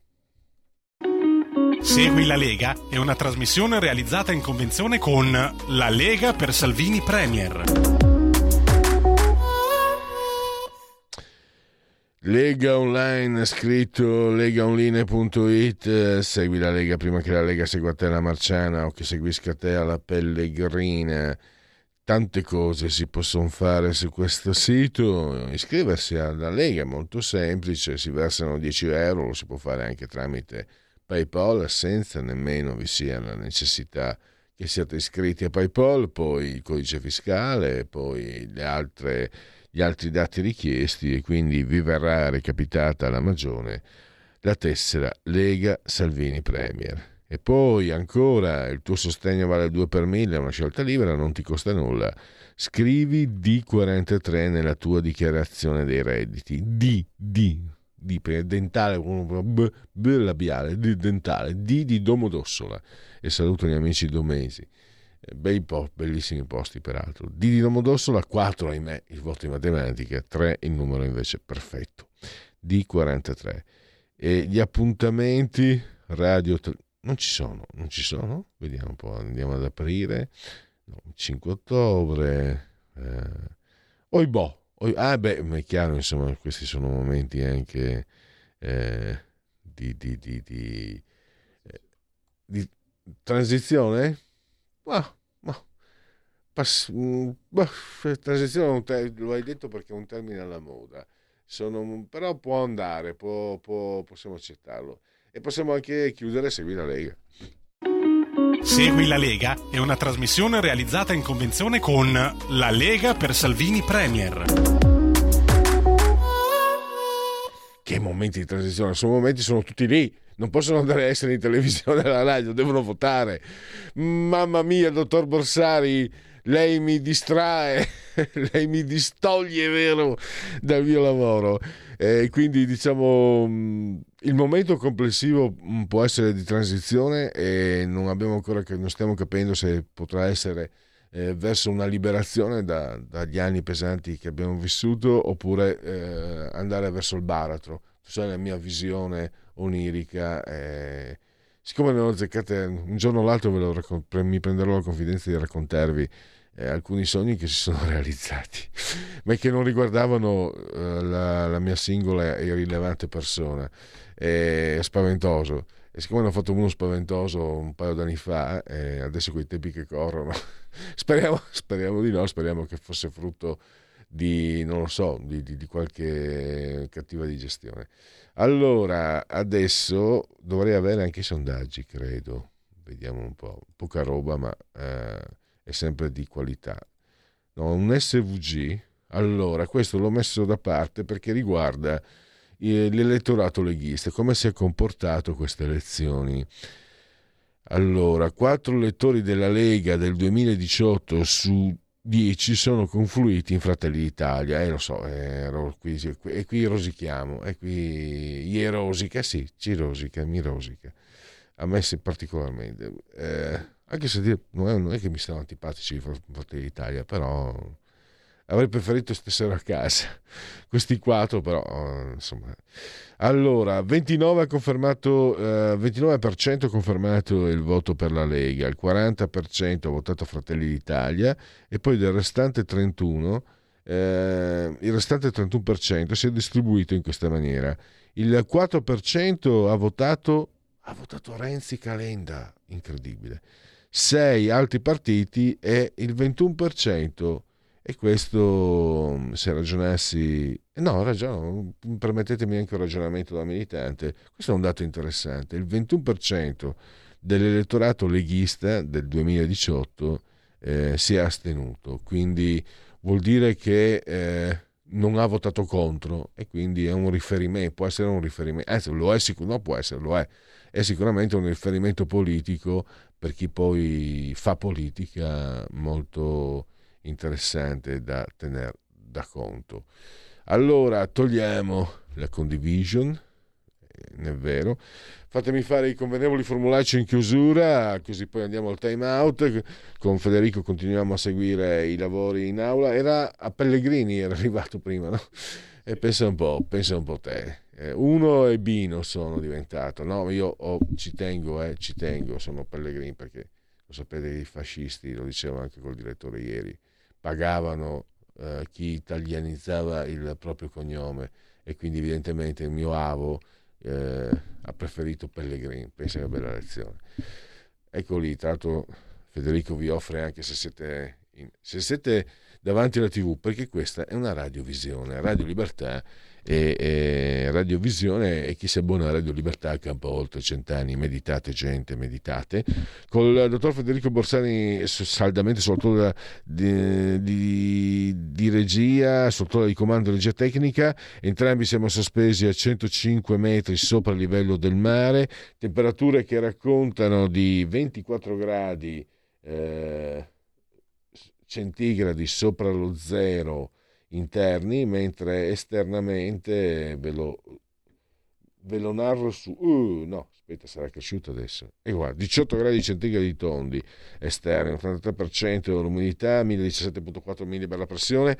Segui la Lega è una trasmissione realizzata in convenzione con La Lega per Salvini Premier. Lega Online, scritto legaonline.it, segui la Lega prima che la Lega segua te la Marciana o che seguisca te alla Pellegrina tante cose si possono fare su questo sito. Iscriversi alla Lega è molto semplice, si versano 10 euro, lo si può fare anche tramite PayPal senza nemmeno vi sia la necessità che siate iscritti a PayPal, poi il codice fiscale, poi altre, gli altri dati richiesti e quindi vi verrà recapitata alla magione la tessera Lega Salvini Premier. E poi ancora il tuo sostegno vale 2 per 1000, è una scelta libera, non ti costa nulla. Scrivi D43 nella tua dichiarazione dei redditi. D, D, D dentale, B, B labiale, D dentale, D di Domodossola. E saluto gli amici domesi. Eh, bei po- bellissimi posti peraltro. Di Domodossola, 4 ahimè il voto in matematica, 3 il numero invece perfetto. D43. E gli appuntamenti radio non ci sono, non ci sono. Vediamo un po', andiamo ad aprire. No, 5 ottobre. Eh, oibò. Oi, ah beh, è chiaro, insomma, questi sono momenti anche eh, di, di, di, di, eh, di transizione? Ma, ma, pass- bah, transizione te- lo hai detto perché è un termine alla moda. Sono, però può andare, può- può- possiamo accettarlo. E possiamo anche chiudere seguire la Lega. Segui la Lega è una trasmissione realizzata in convenzione con La Lega per Salvini Premier. Che momenti di transizione? Sono momenti, sono tutti lì. Non possono andare a essere in televisione alla radio, devono votare. Mamma mia, dottor Borsari, lei mi distrae, [LAUGHS] lei mi distoglie, vero, dal mio lavoro. E quindi diciamo mh, il momento complessivo mh, può essere di transizione e non abbiamo ancora non stiamo capendo se potrà essere eh, verso una liberazione da- dagli anni pesanti che abbiamo vissuto oppure eh, andare verso il baratro. Tu sai la mia visione onirica. eh, siccome ne ho azzeccate un giorno o l'altro ve lo raccon- pre- mi prenderò la confidenza di raccontarvi eh, alcuni sogni che si sono [LAUGHS] realizzati, ma che non riguardavano eh, la, la mia singola e irrilevante persona. È spaventoso. E siccome ne ho fatto uno spaventoso un paio d'anni fa, eh, adesso quei tempi che corrono, [LAUGHS] speriamo, speriamo di no, speriamo che fosse frutto di, non lo so, di, di- di qualche cattiva digestione. Allora, adesso dovrei avere anche i sondaggi, credo. Vediamo un po'. Poca roba, ma eh, è sempre di qualità. No, un SVG. Allora, questo l'ho messo da parte perché riguarda eh, l'elettorato leghista, come si è comportato queste elezioni. Allora, quattro elettori della Lega del 2018 su 10 sono confluiti in Fratelli d'Italia. E lo so, eh, qui, e qui rosichiamo, e qui gli rosica, sì, ci rosica, mi rosica. A me sì, particolarmente. Eh, anche se non è, non è che mi stanno antipatici i Fr- Fratelli d'Italia, però avrei preferito stessero a casa. Questi quattro, però, eh, insomma. Allora, 29 ha confermato, eh, 29% ha confermato il voto per la Lega, il 40% ha votato Fratelli d'Italia e poi del restante 31, eh, il restante 31% si è distribuito in questa maniera. Il 4% ha votato, ha votato Renzi Calenda, incredibile. 6 altri partiti e il 21% e questo, se ragionassi, no, ragiono, permettetemi anche un ragionamento da militante, questo è un dato interessante, il 21% dell'elettorato leghista del 2018 eh, si è astenuto, quindi vuol dire che eh, non ha votato contro e quindi è un riferimento, può essere un riferimento, anzi lo è sicuro, no può essere, lo è, è sicuramente un riferimento politico per chi poi fa politica molto interessante da tenere da conto. Allora togliamo la condivision, eh, è vero. Fatemi fare i convenevoli formulaici in chiusura, così poi andiamo al time out. Con Federico continuiamo a seguire i lavori in aula. Era a Pellegrini, era [LAUGHS] arrivato prima, no? E pensa un po', pensa un po' te. Eh, uno e Bino sono diventato, no? Io ho- ci tengo, eh, ci tengo, sono Pellegrini perché lo sapete i fascisti, lo dicevo anche col direttore ieri, pagavano eh, chi italianizzava il proprio cognome e quindi evidentemente il mio avo eh, ha preferito Pellegrini, pensa che bella lezione. Ecco lì, tra l'altro Federico vi offre anche se siete, in- se siete davanti alla tv, perché questa è una radiovisione, Radio Libertà e, e radiovisione e chi si abbona a Radio Libertà campa oltre cent'anni, meditate gente, meditate. Col dottor Federico Borsani s- saldamente sotto di, di- di regia, sotto di comando regia tecnica, entrambi siamo sospesi a 105 metri sopra il livello del mare, temperature che raccontano di 24 gradi eh, centigradi sopra lo zero interni, mentre esternamente ve lo, ve lo narro su... Uh, no, aspetta, sarà cresciuto adesso. E guarda, 18 gradi centigradi tondi esterni, 83% l'umidità, 1017.4 milli per la pressione.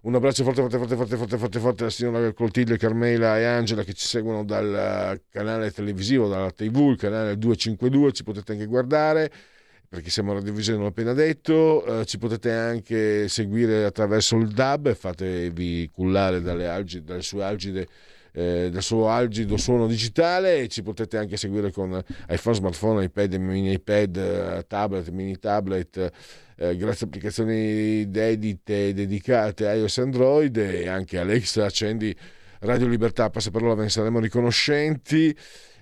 Un abbraccio forte, forte, forte, forte, forte, forte, forte alla signora Coltiglio, Carmela e Angela che ci seguono dal canale televisivo, dalla TV, il canale 252, ci potete anche guardare perché siamo radiovisione, l'ho appena detto, eh, ci potete anche seguire attraverso il DAB, fatevi cullare dalle, algi, dalle sue algide eh, dal suo algido suono digitale e ci potete anche seguire con iPhone, smartphone, iPad, mini iPad, eh, tablet, mini tablet, eh, grazie a applicazioni dedite dedicate a iOS Android e anche Alexa, accendi Radio Libertà, passa parola, ve ne saremo riconoscenti.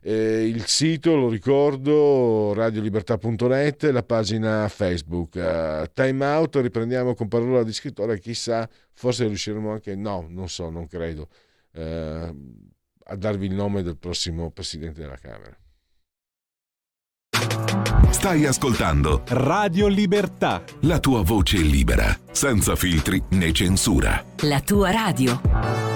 Eh, il sito, lo ricordo, radiolibertà.net, la pagina Facebook. Uh, time out, riprendiamo con parola di scrittore, chissà, forse riusciremo anche, no, non so, non credo, eh, a darvi il nome del prossimo Presidente della Camera. Stai ascoltando Radio Libertà. la tua voce libera, senza filtri né censura. La tua radio.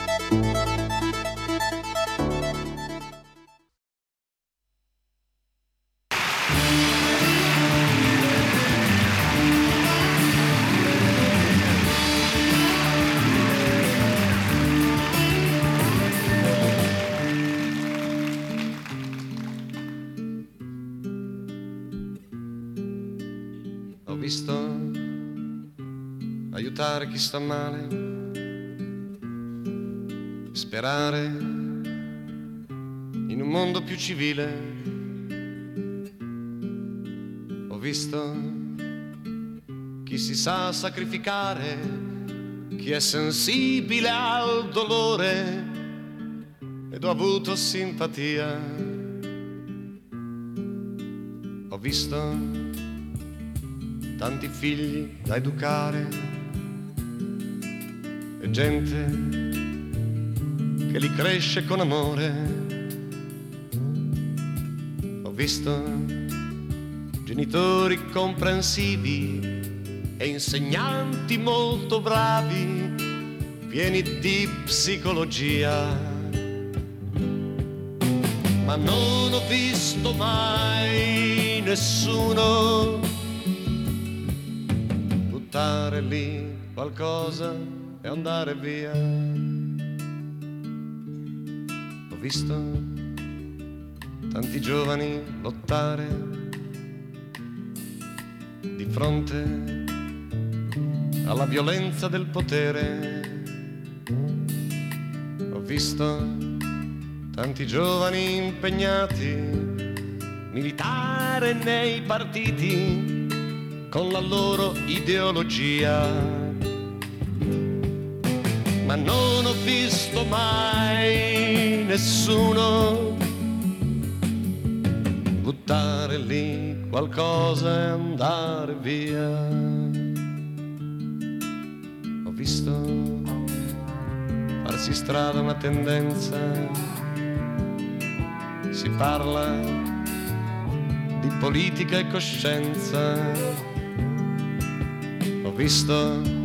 Sta male, sperare in un mondo più civile. Ho visto chi si sa sacrificare, chi è sensibile al dolore ed ho avuto simpatia. Ho visto tanti figli da educare gente che li cresce con amore. Ho visto genitori comprensivi e insegnanti molto bravi, pieni di psicologia. Ma non ho visto mai nessuno buttare lì qualcosa e andare via. Ho visto tanti giovani lottare di fronte alla violenza del potere. Ho visto tanti giovani impegnati, militare nei partiti con la loro ideologia. Ma non ho visto mai nessuno buttare lì qualcosa e andare via. Ho visto farsi strada una tendenza, si parla di politica e coscienza ho visto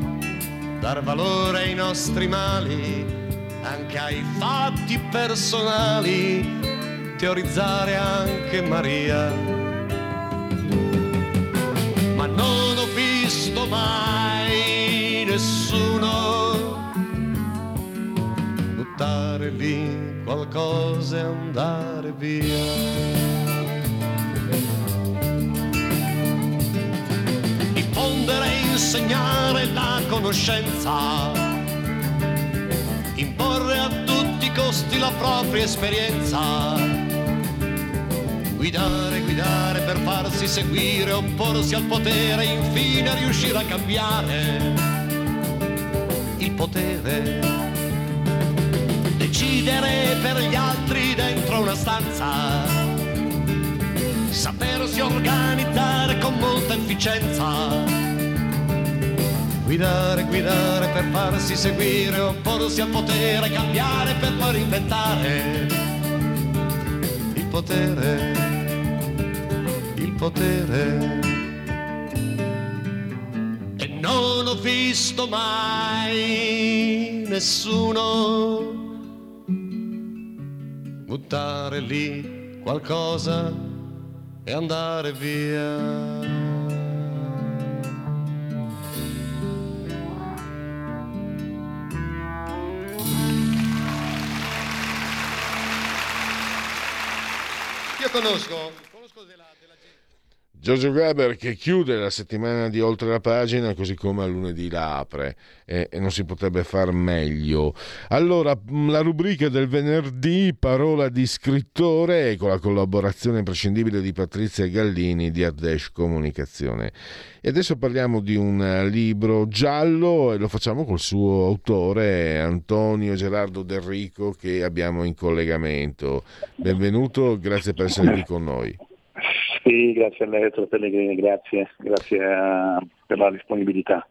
dar valore ai nostri mali, anche ai fatti personali, teorizzare anche Maria. Ma non ho visto mai nessuno buttare lì qualcosa e andare via. Diffondere e insegnare la conoscenza, imporre a tutti i costi la propria esperienza, guidare, guidare per farsi seguire, opporsi al potere, infine riuscire a cambiare il potere, decidere per gli altri dentro una stanza. Sapersi organizzare con molta efficienza. Guidare, guidare per farsi seguire, opporsi al potere, cambiare per poi reinventare. Il potere, il potere. E non ho visto mai nessuno buttare lì qualcosa e andare via. Io conosco, conosco della, della gente. Giorgio Gaber che chiude la settimana di Oltre la pagina così come a lunedì la apre e, e non si potrebbe far meglio. Allora, la rubrica del venerdì, parola di scrittore con la collaborazione imprescindibile di Patrizia Gallini di Ardesh Comunicazione. E adesso parliamo di un eh, libro giallo e lo facciamo col suo autore Antonio Gerardo Del Rico che abbiamo in collegamento. Benvenuto, grazie per essere qui con noi. Sì, grazie a lei, dottor Pellegrini, grazie, grazie eh, per la disponibilità.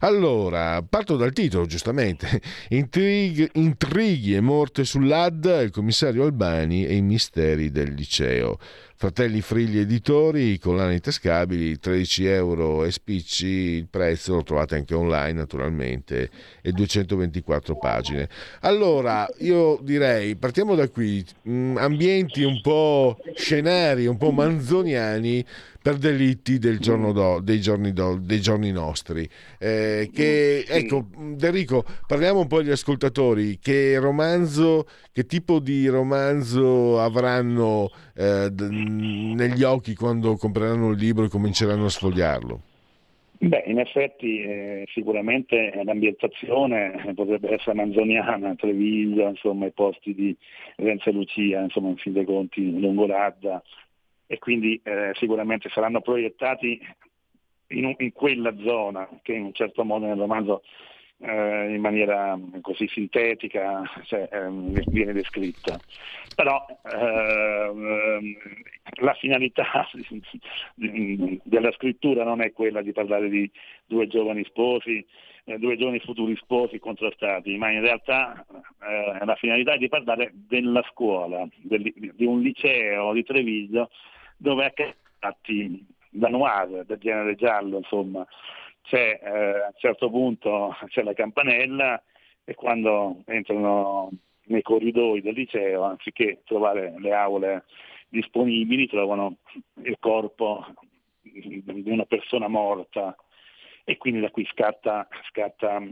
Allora, parto dal titolo, giustamente. [LAUGHS] Intrighi, intrighi e morte sull'AD, il commissario Albani e i misteri del liceo. Fratelli Frigli Editori, collane tascabili, 13 euro e spicci, il prezzo lo trovate anche online naturalmente, e 224 pagine. Allora, io direi, partiamo da qui, mm, ambienti un po' scenari, un po' manzoniani per delitti del giorno do- dei, giorni do- dei giorni nostri. Eh, che, ecco, Enrico, parliamo un po' agli ascoltatori, che romanzo, che tipo di romanzo avranno eh, d- negli occhi quando compreranno il libro e cominceranno a sfogliarlo? Beh, in effetti eh, sicuramente l'ambientazione potrebbe essere manzoniana, Treviso, insomma i posti di Renzo e Lucia, insomma in fin dei conti Lungoradda e quindi eh, sicuramente saranno proiettati in, un- in quella zona che in un certo modo nel romanzo eh, in maniera così sintetica cioè, ehm, viene descritta. Però ehm, la finalità [LAUGHS] della scrittura non è quella di parlare di due giovani sposi, eh, due giovani futuri sposi contrastati, ma in realtà eh, la finalità è di parlare della scuola, del- di un liceo di Treviso dove accadono fatti da noir, del genere giallo, insomma. C'è, eh, a un certo punto [LAUGHS] c'è la campanella e quando entrano nei corridoi del liceo, anziché trovare le aule disponibili, trovano il corpo di una persona morta e quindi da qui scatta, scatta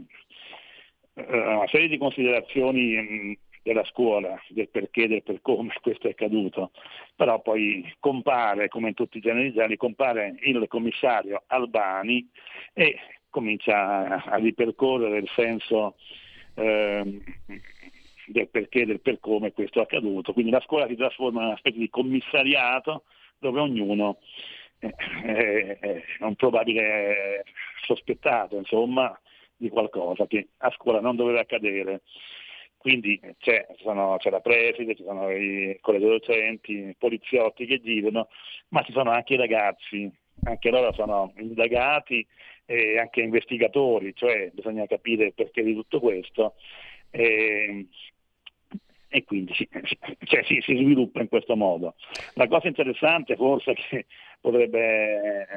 eh, una serie di considerazioni mh, della scuola, del perché del per come [LAUGHS] questo è accaduto, però poi compare, come in tutti i generi gialli, compare il commissario Albani e comincia a ripercorrere il senso ehm, del perché del per come questo è accaduto. Quindi la scuola si trasforma in una specie di commissariato dove ognuno eh, è un probabile sospettato, insomma, di qualcosa che a scuola non doveva accadere. Quindi c'è, sono- c'è la preside, ci sono i colleghi docenti, i poliziotti che girano, ma ci sono anche i ragazzi, anche loro sono indagati e anche investigatori, cioè bisogna capire il perché di tutto questo. E, e quindi cioè, si- si sviluppa in questo modo. La cosa interessante forse che potrebbe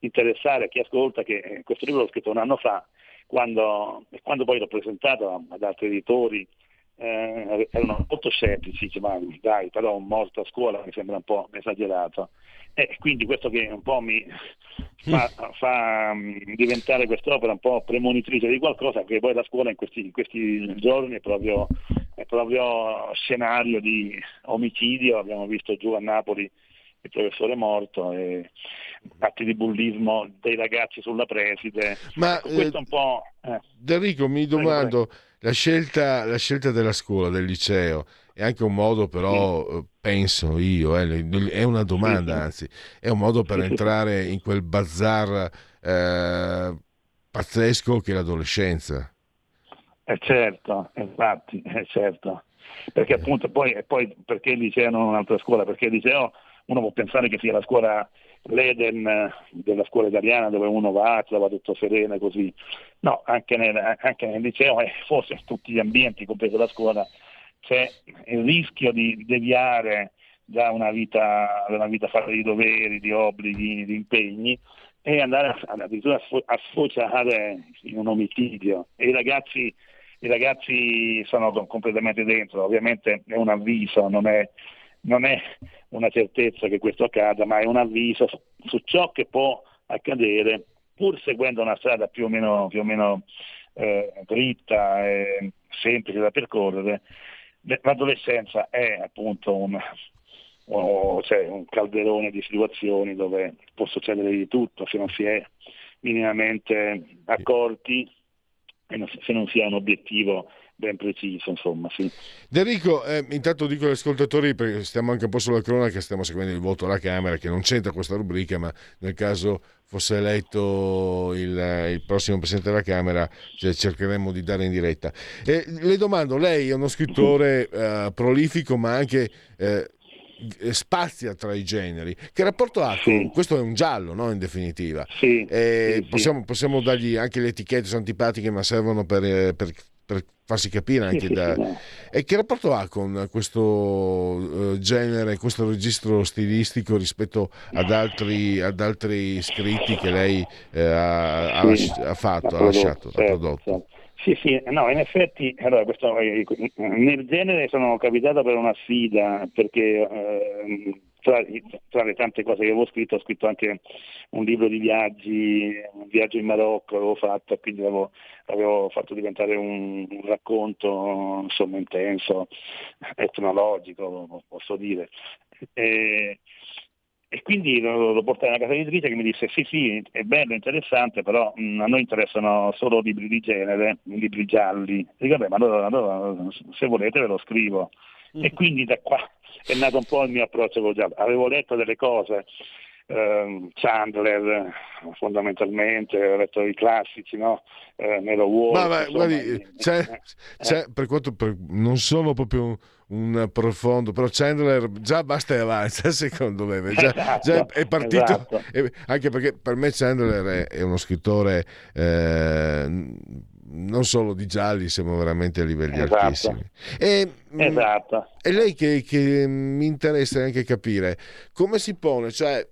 interessare a chi ascolta che questo libro l'ho scritto un anno fa, quando, quando poi l'ho presentato ad altri editori eh, erano molto scettici, dice, ma dai, però un morto a scuola mi sembra un po' esagerato. E quindi questo che un po' mi fa, [LAUGHS] fa, mm, diventare quest'opera un po' premonitrice di qualcosa, che poi la scuola in questi, in questi giorni è proprio, è proprio scenario di omicidio, abbiamo visto giù a Napoli il professore morto e atti di bullismo dei ragazzi sulla preside. Ma, Ecco, questo eh, è un po'... eh. Mi domando, la scelta, la scelta della scuola, del liceo, è anche un modo però, eh, penso io, eh, è una domanda anzi, è un modo per Sì, sì. entrare in quel bazar eh, pazzesco che è l'adolescenza. Eh certo, infatti, eh certo. Perché appunto poi, poi perché il liceo non un'altra scuola? Perché il liceo uno può pensare che sia la scuola l'Eden eh, della scuola italiana dove uno va, trova tutto sereno e così. No, anche nel, anche nel liceo e forse in tutti gli ambienti, compreso la scuola, c'è il rischio di deviare da una vita, da una vita fatta di doveri, di obblighi, di impegni e andare addirittura a sfo- a sfociare in un omicidio. E i ragazzi, i ragazzi sono com- completamente dentro, ovviamente è un avviso, non è, non è una certezza che questo accada, ma è un avviso su, su ciò che può accadere pur seguendo una strada più o meno, più o meno eh, dritta e semplice da percorrere. L'adolescenza è appunto un, o- cioè, un calderone di situazioni dove può succedere di tutto se non si è minimamente accorti e non se non si ha un obiettivo ben preciso, insomma, sì. Enrico, eh, intanto dico agli ascoltatori, perché stiamo anche un po' sulla cronaca, stiamo seguendo il voto alla Camera, che non c'entra questa rubrica, ma nel caso fosse eletto il, il prossimo Presidente della Camera, cioè, cercheremo di dare in diretta. E le domando, lei è uno scrittore eh, prolifico, ma anche... eh, spazia tra i generi che rapporto ha con questo è un giallo no? in definitiva Eh, possiamo, possiamo dargli anche le etichette sono antipatiche ma servono per, eh, per- per farsi capire anche Sì, sì, da... sì, no. e che rapporto ha con questo eh, genere questo registro stilistico rispetto ad altri, ad altri scritti che lei eh, ha, ha Sì, ha fatto ha lasciato ha certo, prodotto certo. Sì, sì, no, in effetti allora, questo, eh, nel genere sono capitato per una sfida perché eh, tra, tra le tante cose che avevo scritto ho scritto anche un libro di viaggi, un viaggio in Marocco avevo fatto e quindi l'avevo, l'avevo fatto diventare un, un racconto insomma intenso, etnologico posso dire. E, e quindi lo, lo portai a una casa editrice che mi disse sì sì è bello, interessante, però mh, a noi interessano solo libri di genere, libri gialli. Dico vabbè ma allora, allora, se volete ve lo scrivo. E quindi da qua è nato un po' il mio approccio col giallo. Avevo letto delle cose, ehm, Chandler fondamentalmente, ho letto i classici, no? Eh, Melo Wolf, Ma, ma, guardi, i- c'è- eh, c'è- per quanto per- non sono proprio un, un profondo, però Chandler già basta e avanza, [LAUGHS] secondo me. Già, Esatto, già è partito, esatto. e- anche perché per me Chandler è, è uno scrittore eh, non solo di gialli, siamo veramente a livelli Esatto. altissimi. E, mm, Esatto. e lei che, che mi interessa anche capire come si pone, cioè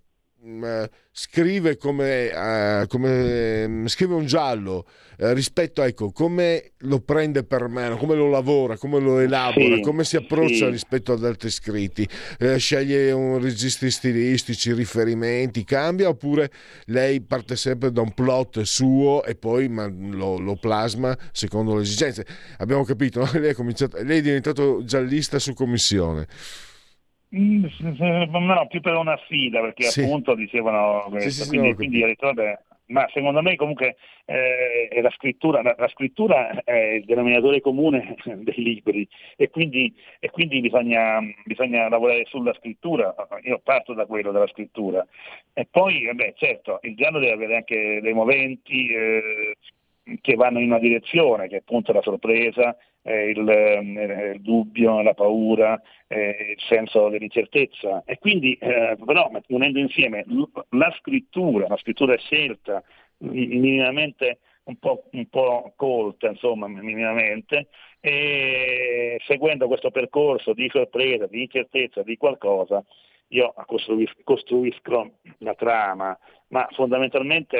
scrive come, eh, come, mh, scrive un giallo eh, rispetto a ecco, come lo prende per mano, come lo lavora, come lo elabora, Sì, come si approccia sì. rispetto ad altri scritti, Eh, sceglie un registri stilistici, riferimenti, cambia oppure lei parte sempre da un plot suo e poi ma, lo, lo plasma secondo le esigenze. Abbiamo capito, no? [LAUGHS] lei, è lei è diventato giallista su commissione. Mm, No, più per una sfida, perché Sì. appunto dicevano questo, sì, sì, quindi, no, quindi ho detto, vabbè, ma secondo me comunque eh, la scrittura, la, la scrittura è il denominatore comune [LAUGHS] dei libri e quindi, e quindi bisogna, bisogna lavorare sulla scrittura, io parto da quello della scrittura. E poi, vabbè, certo, il giallo deve avere anche dei moventi eh, che vanno in una direzione, che è appunto la sorpresa, eh, il, eh, il dubbio, la paura, il senso dell'incertezza. E quindi, eh, però, unendo insieme la scrittura, la scrittura scelta, mi- minimamente un po', un po' colta, insomma, minimamente, e seguendo questo percorso di sorpresa, di incertezza, di qualcosa, io costruis- costruisco la trama, ma fondamentalmente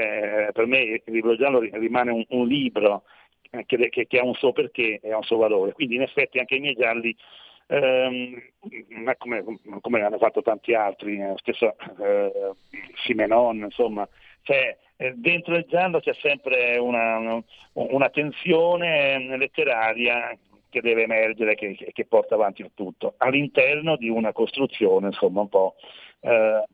eh, per me il libro giallo ri- rimane un, un libro che, che- che ha un suo perché e ha un suo valore. Quindi in effetti anche i miei gialli, ma come, come hanno fatto tanti altri, eh, stesso eh, Simenon, insomma, cioè, eh, dentro il giallo c'è sempre una, una tensione eh, letteraria che deve emergere, che, che- che porta avanti il tutto, all'interno di una costruzione insomma un po' eh,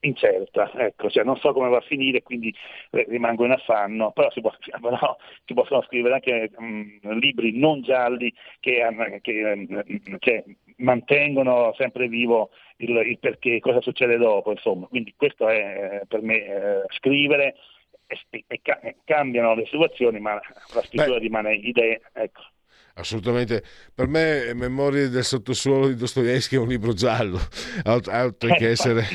incerta, ecco, cioè non so come va a finire, quindi eh, rimango in affanno, però si, può- [LAUGHS] però si possono scrivere anche mh, libri non gialli che, che, ehm, che mantengono sempre vivo il, il perché, cosa succede dopo, insomma, quindi questo è eh, per me eh, scrivere e, e ca- cambiano le situazioni, ma la scrittura rimane idea, ecco. Assolutamente, per me Memorie del sottosuolo di Dostoevsky è un libro giallo, [LAUGHS] [LAUGHS] oltre che essere,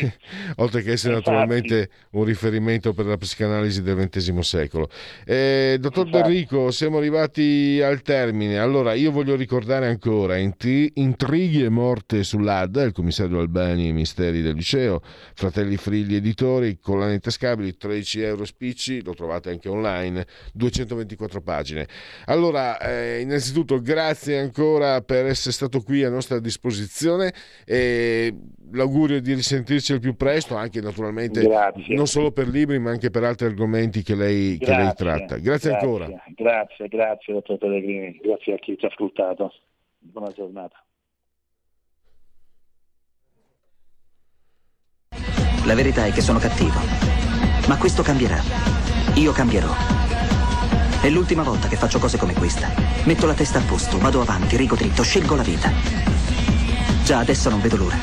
oltre che essere naturalmente un riferimento per la psicanalisi del XX secolo. Eh, dottor Berrico, siamo arrivati al termine. Allora, io voglio ricordare ancora intri- Intrighi e morte sull'AD, il commissario Albani e i misteri del liceo, Fratelli Frilli Editori, collane tascabili, 13 euro spicci, lo trovate anche online, 224 pagine. Allora, eh, innanzitutto grazie ancora per essere stato qui a nostra disposizione e l'augurio di risentirci al più presto, anche naturalmente Grazie. non solo per libri ma anche per altri argomenti che lei, che lei tratta. Grazie, ancora. Grazie, grazie dottor Pellegrini, grazie a chi ci ha ascoltato. Buona giornata. La verità è che sono cattivo. Ma questo cambierà. Io cambierò. È l'ultima volta che faccio cose come questa. Metto la testa a posto, vado avanti, rigo dritto, scelgo la vita. Già adesso non vedo l'ora.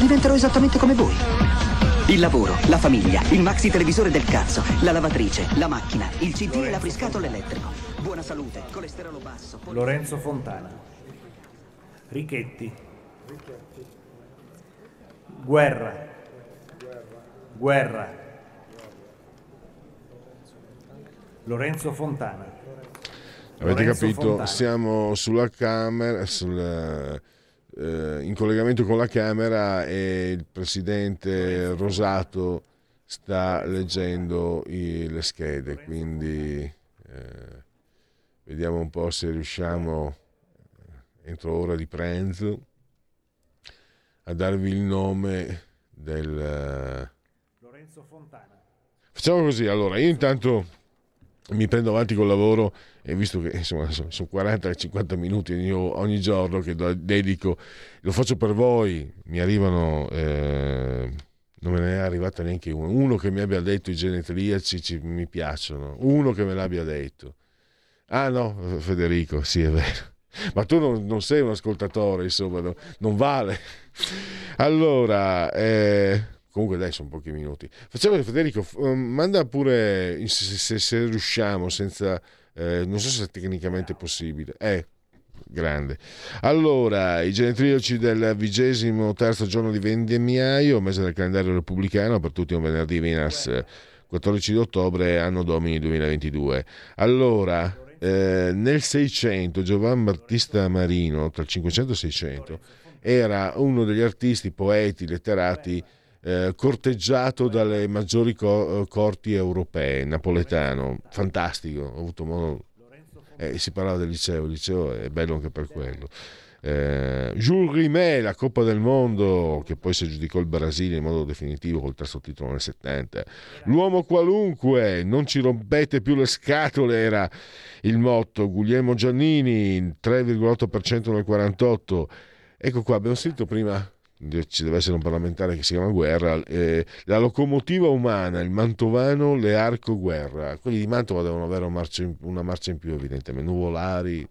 Diventerò esattamente come voi. Il lavoro, la famiglia, il maxi televisore del cazzo, la lavatrice, la macchina, il CD e l'apriscatole elettrico. Buona salute, colesterolo basso. Lorenzo Fontana. Richetti. Guerra. Guerra. Lorenzo Fontana. Avete Lorenzo capito? Fontana. Siamo sulla camera, sul, eh, in collegamento con la Camera e il presidente Rosato sta leggendo i- le schede, quindi eh, vediamo un po' se riusciamo eh, entro ora di pranzo a darvi il nome del... eh, Lorenzo Fontana. Facciamo così, allora io intanto mi prendo avanti col lavoro e visto che insomma sono sono 40-50 minuti ogni, giorno che dedico, lo faccio per voi, mi arrivano, eh, non me ne è arrivata neanche uno, uno che mi abbia detto i genetriaci ci- mi piacciono, uno che me l'abbia detto. Ah no, Federico, sì è vero. Ma tu non, non sei un ascoltatore, insomma, no- non vale. Allora, eh, comunque dai, sono pochi minuti. Facciamo Federico, f- eh, manda pure se, se- se riusciamo, senza, eh, non so se è tecnicamente possibile. Eh, grande. Allora, i genetriaci del vigesimo terzo giorno di vendemmiaio, mese del calendario repubblicano, per tutti un venerdì Venas 14 di ottobre, anno domini 2022. Allora, eh, nel 600 Giovan Battista Marino, tra il 500 e il 600, era uno degli artisti, poeti, letterati eh, corteggiato dalle maggiori co- eh, corti europee, napoletano, fantastico, ho avuto modo... eh, si parlava del liceo, il liceo è bello anche per quello. Eh, Jules Rimet, la Coppa del Mondo, che poi si aggiudicò il Brasile in modo definitivo col terzo titolo nel 70. L'uomo qualunque, non ci rompete più le scatole, era il motto. Guglielmo Giannini, 3,8% nel 48. Ecco qua, abbiamo sentito prima, ci deve essere un parlamentare che si chiama Guerra, eh, la locomotiva umana, il mantovano Learco Guerra. Quelli di Mantova devono avere una marcia in, una marcia in più, evidentemente. Nuvolari,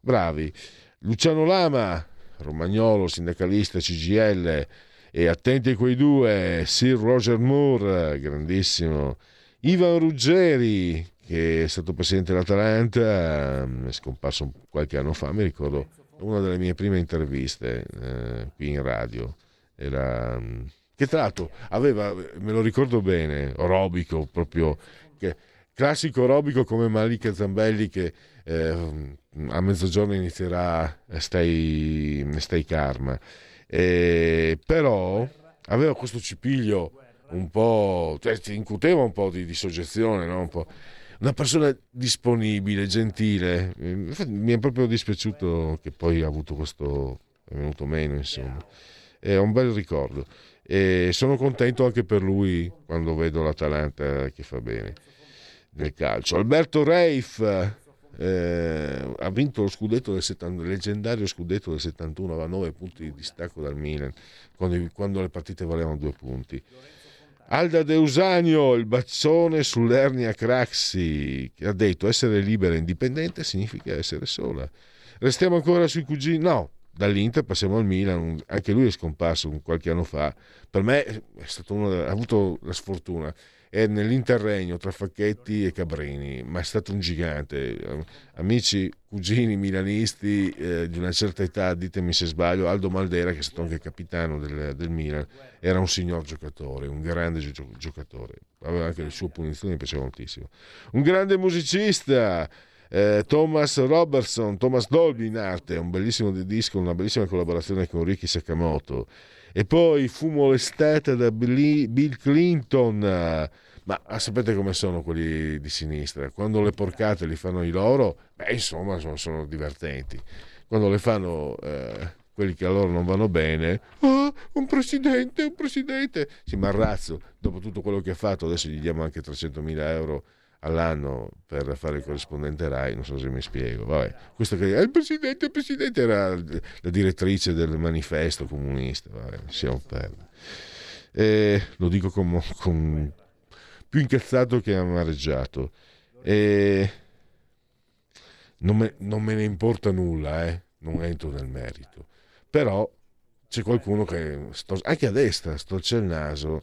bravi. Luciano Lama, romagnolo, sindacalista, CGL, e attenti a quei due, Sir Roger Moore, grandissimo, Ivan Ruggeri, che è stato presidente dell'Atalanta, ehm, è scomparso qualche anno fa, mi ricordo una delle mie prime interviste eh, qui in radio. Era, mm, che tra l'altro aveva, me lo ricordo bene, orobico proprio, che, classico orobico come Malika Zambelli che eh, a mezzogiorno inizierà Stay, Stay Karma. Eh, però aveva questo cipiglio un po', cioè incuteva un po' di, di soggezione, no? un po'. Una persona disponibile, gentile. Mi è proprio dispiaciuto che poi ha avuto questo, è venuto meno, insomma. È un bel ricordo. E sono contento anche per lui quando vedo l'Atalanta che fa bene nel calcio. Alberto Reif eh, ha vinto lo scudetto del 70, il leggendario scudetto del 71, aveva 9 punti di distacco dal Milan quando, quando le partite valevano due punti. Alda De Usanio, il bacione sull'ernia Craxi, che ha detto essere libera e indipendente significa essere sola. Restiamo ancora sui cugini? No, dall'Inter passiamo al Milan, anche lui è scomparso qualche anno fa. Per me è stato uno, ha avuto la sfortuna. È nell'interregno tra Facchetti e Cabrini, ma è stato un gigante. Amici, cugini milanisti eh, di una certa età, ditemi se sbaglio, Aldo Maldera, che è stato anche capitano del, del Milan, era un signor giocatore, un grande gio- giocatore. Aveva anche le sue punizioni, mi piaceva moltissimo. Un grande musicista. Eh, Thomas Robertson, Thomas Dolby in arte, un bellissimo disco, una bellissima collaborazione con Ricky Sakamoto. E poi fu molestata da Bill Clinton. Ma ah, sapete come sono quelli di sinistra? Quando le porcate li fanno i loro, beh, insomma, sono, sono divertenti. Quando le fanno eh, quelli che a loro non vanno bene, oh, un presidente, un presidente. Sì, ma razzo, dopo tutto quello che ha fatto, adesso gli diamo anche 300.000 euro all'anno per fare il corrispondente RAI, non so se mi spiego. Vabbè, questo che eh, il presidente, il presidente era la direttrice del manifesto comunista, vabbè, siamo per. E lo dico con, con più incazzato che amareggiato. E non me, non me ne importa nulla, eh? non entro nel merito. Però c'è qualcuno che, sto, anche a destra, storce il naso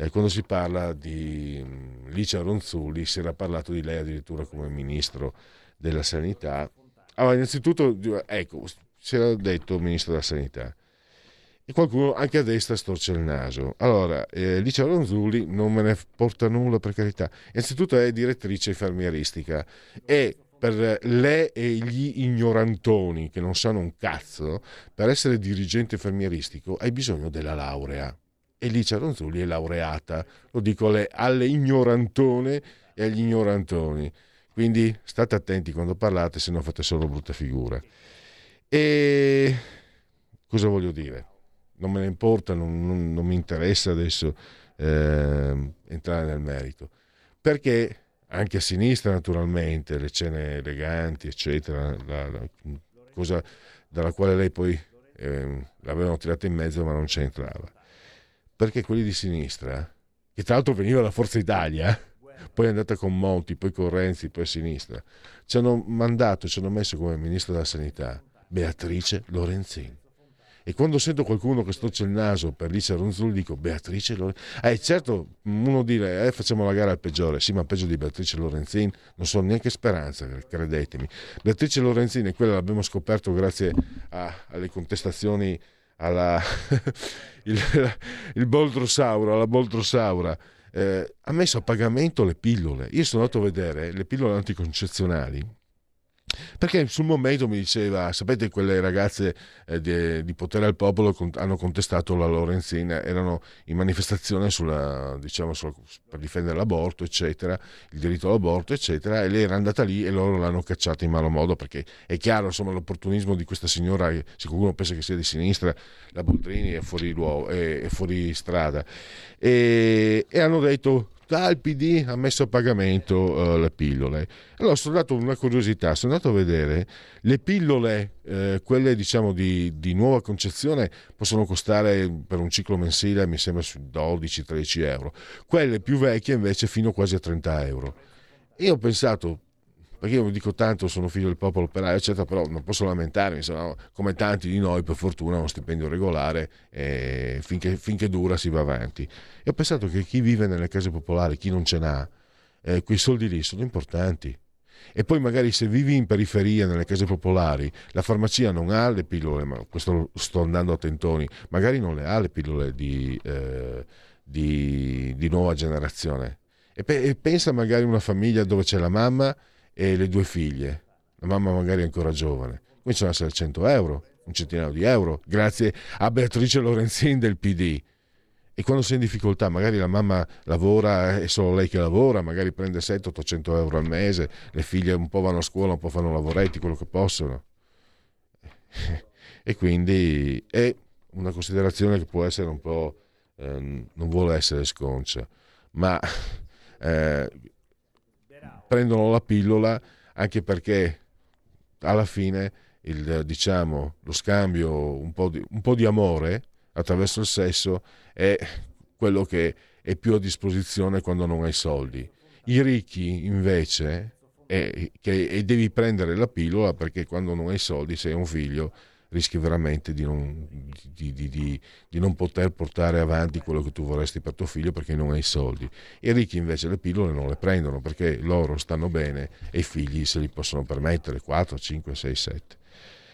eh, quando si parla di mm, Licia Ronzulli, si era parlato di lei addirittura come ministro della sanità. Allora, innanzitutto, ecco, si era detto ministro della sanità. E qualcuno anche a destra storce il naso. Allora, eh, Licia Ronzulli non me ne porta nulla per carità. Innanzitutto è direttrice infermieristica e per lei e gli ignorantoni che non sanno un cazzo, per essere dirigente infermieristico hai bisogno della laurea. Elicia Ronzulli è laureata, lo dico alle, alle ignorantone e agli ignorantoni. Quindi state attenti quando parlate, se no fate solo brutta figura. E cosa voglio dire? Non me ne importa, non, non, non mi interessa adesso eh, entrare nel merito. Perché anche a sinistra, naturalmente, le cene eleganti, eccetera, la, la cosa dalla quale lei poi eh, l'avevano tirata in mezzo ma non c'entrava perché quelli di sinistra, che tra l'altro veniva da Forza Italia, poi è andata con Monti, poi con Renzi, poi a sinistra, ci hanno mandato, ci hanno messo come ministro della sanità Beatrice Lorenzin. E quando sento qualcuno che storce il naso per Licia Ronzulli dico Beatrice Lorenzin. Eh certo, uno dire eh, facciamo la gara al peggiore, sì ma peggio di Beatrice Lorenzin non so neanche speranza, credetemi. Beatrice Lorenzin è quella l'abbiamo scoperto grazie a, alle contestazioni alla, [LAUGHS] il, il Boldrosauro, alla Boldrosaura, eh, ha messo a pagamento le pillole. Io sono andato a vedere le pillole anticoncezionali perché sul momento mi diceva, sapete quelle ragazze eh, di, di, Potere al Popolo con, hanno contestato la Lorenzina, erano in manifestazione sulla, diciamo, sulla, per difendere l'aborto, eccetera, il diritto all'aborto, eccetera, e lei era andata lì e loro l'hanno cacciata in malo modo perché è chiaro, insomma, l'opportunismo di questa signora, se qualcuno pensa che sia di sinistra, la Boldrini è fuori, luogo, è, è fuori strada. E, e hanno detto ah, il PD ha messo a pagamento uh, le pillole. Allora sono andato una curiosità, sono andato a vedere le pillole, eh, quelle diciamo di, di, nuova concezione, possono costare per un ciclo mensile, mi sembra su 12-13 euro. Quelle più vecchie invece fino quasi a 30 euro. E ho pensato, perché io dico tanto sono figlio del popolo operaio eccetera però non posso lamentarmi insomma, come tanti di noi per fortuna uno stipendio regolare e finché, finché, dura si va avanti. E ho pensato che chi vive nelle case popolari chi non ce n'ha eh, quei soldi lì sono importanti. E poi magari se vivi in periferia nelle case popolari la farmacia non ha le pillole ma questo sto andando a tentoni magari non le ha le pillole di, eh, di, di nuova generazione. E, pe- e pensa magari a una famiglia dove c'è la mamma e le due figlie, la mamma magari ancora giovane, cominciano a essere 100 euro, un centinaio di euro, grazie a Beatrice Lorenzin del PD. E quando sei in difficoltà, magari la mamma lavora, è solo lei che lavora, magari prende 700-800 euro al mese, le figlie un po' vanno a scuola, un po' fanno lavoretti, quello che possono. E quindi è una considerazione che può essere un po', eh, non vuole essere sconcia, ma eh, prendono la pillola anche perché alla fine il, diciamo, lo scambio, un po, di, un po' di amore attraverso il sesso è quello che è più a disposizione quando non hai soldi. I ricchi invece è che, e devi prendere la pillola perché quando non hai soldi sei un figlio rischi veramente di non, di, di, di, non poter portare avanti quello che tu vorresti per tuo figlio perché non hai soldi. I ricchi invece le pillole non le prendono perché loro stanno bene e i figli se li possono permettere 4, 5, 6, 7.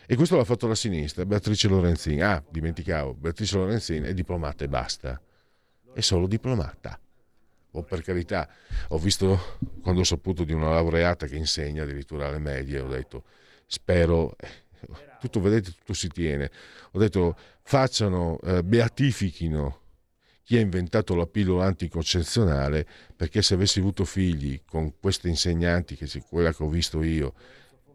E questo l'ha fatto la sinistra, Beatrice Lorenzin. Ah, dimenticavo, Beatrice Lorenzin è diplomata e basta. È solo diplomata. O per carità, ho visto quando ho saputo di una laureata che insegna addirittura alle medie, ho detto spero tutto vedete, tutto si tiene. Ho detto facciano, eh, beatifichino chi ha inventato la pillola anticoncezionale, perché se avessi avuto figli con queste insegnanti, che quella che ho visto io,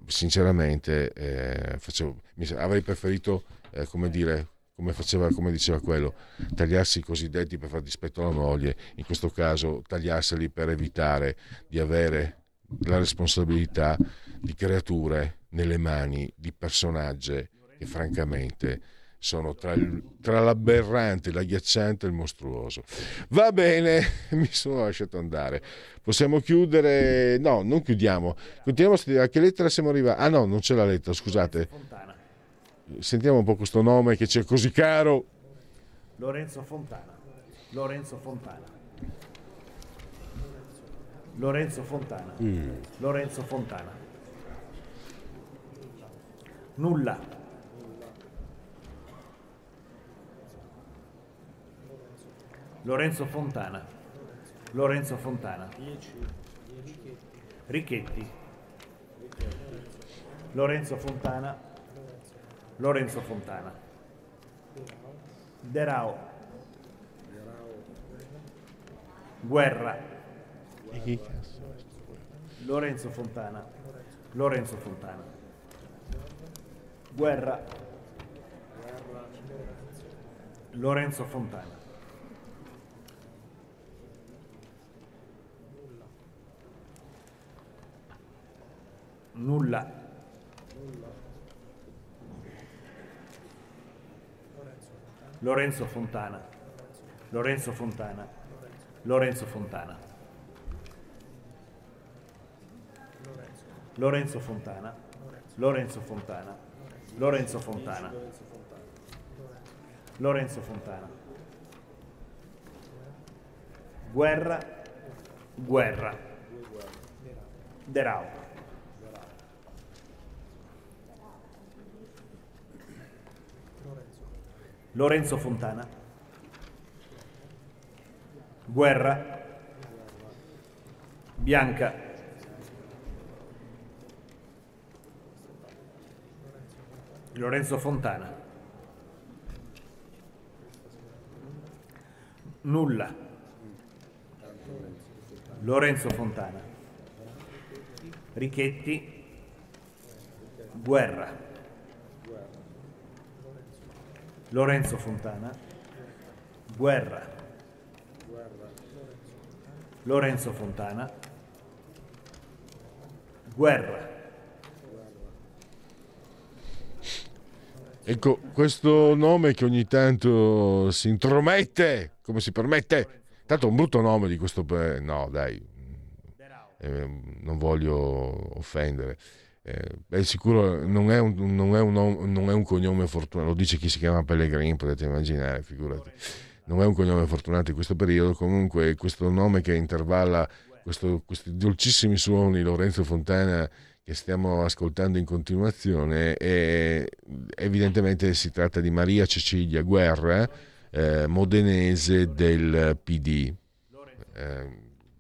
sinceramente eh, facevo, avrei preferito, eh, come dire, come, faceva, come diceva quello, tagliarsi i cosiddetti per far dispetto alla moglie, in questo caso tagliarseli per evitare di avere la responsabilità di creature nelle mani di personaggi che francamente sono tra, il, tra l'aberrante, l'agghiacciante e il mostruoso. Va bene, [LAUGHS] mi sono lasciato andare. Possiamo chiudere? No, non chiudiamo. Continuiamo a studiare. A che lettera siamo arrivati? Ah no, non c'è la lettera, scusate. Sentiamo un po' questo nome che c'è così caro. Lorenzo Fontana. Lorenzo Fontana. Lorenzo Fontana. Mm. Lorenzo Fontana. Nulla. Lorenzo Fontana. Lorenzo Fontana. Richetti. Lorenzo Fontana. Lorenzo Fontana. Derao. Guerra. Lorenzo Fontana. Lorenzo Fontana. Guerra. Lorenzo Fontana. Nulla. Lorenzo Fontana. Lorenzo Fontana. Lorenzo Fontana. Lorenzo Fontana. Lorenzo Fontana. Lorenzo Fontana. Lorenzo Fontana. Guerra. Guerra. Derao. Lorenzo Fontana. Guerra. Bianca. Lorenzo Fontana. Nulla. Lorenzo Fontana. Richetti. Guerra. Lorenzo Fontana. Guerra. Lorenzo Fontana. Guerra. Ecco, questo nome che ogni tanto si intromette, come si permette, tanto un brutto nome di questo... No, dai, eh, non voglio offendere. Eh, è sicuro non è, un, non, è un, non è un cognome fortunato, lo dice chi si chiama Pellegrin, potete immaginare, figurati. Non è un cognome fortunato in questo periodo, comunque questo nome che intervalla questo- questi dolcissimi suoni, Lorenzo Fontana, che stiamo ascoltando in continuazione, e evidentemente si tratta di Maria Cecilia Guerra, eh, modenese del PD. Eh,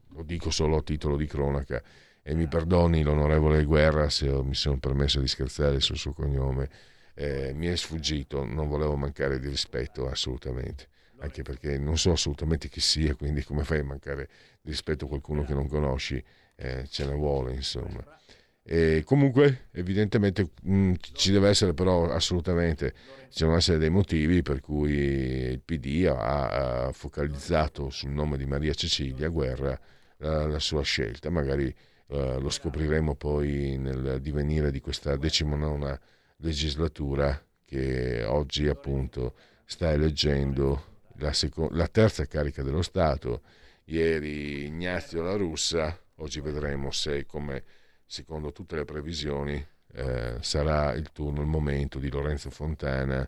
lo dico solo a titolo di cronaca e mi perdoni l'onorevole Guerra se mi sono permesso di scherzare sul suo cognome, Eh, mi è sfuggito, non volevo mancare di rispetto assolutamente, anche perché non so assolutamente chi sia, quindi come fai a mancare di rispetto a qualcuno che non conosci, Eh, ce ne vuole insomma. E comunque, evidentemente, mh, ci deve essere però assolutamente, ci devono essere dei motivi per cui il PD ha, ha focalizzato sul nome di Maria Cecilia Guerra la, la sua scelta. Magari eh, lo scopriremo poi nel divenire di questa decimonovna legislatura che oggi appunto sta eleggendo la, seco- la terza carica dello Stato. Ieri Ignazio La Russa, oggi vedremo se come secondo tutte le previsioni eh, sarà il turno, il momento di Lorenzo Fontana.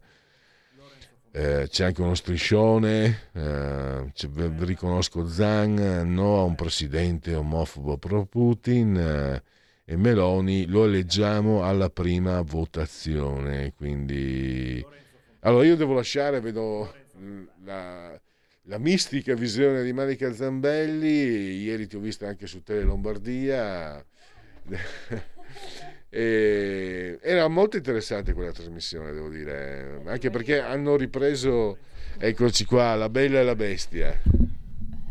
Eh, c'è anche uno striscione, eh, riconosco Zan, no a un presidente omofobo pro Putin eh, e Meloni lo eleggiamo alla prima votazione. Quindi, allora io devo lasciare, vedo la, la mistica visione di Manica Zambelli. Ieri ti ho vista anche su Tele Lombardia. E [LAUGHS] era molto interessante quella trasmissione, devo dire, anche perché hanno ripreso, eccoci qua, la bella e la bestia.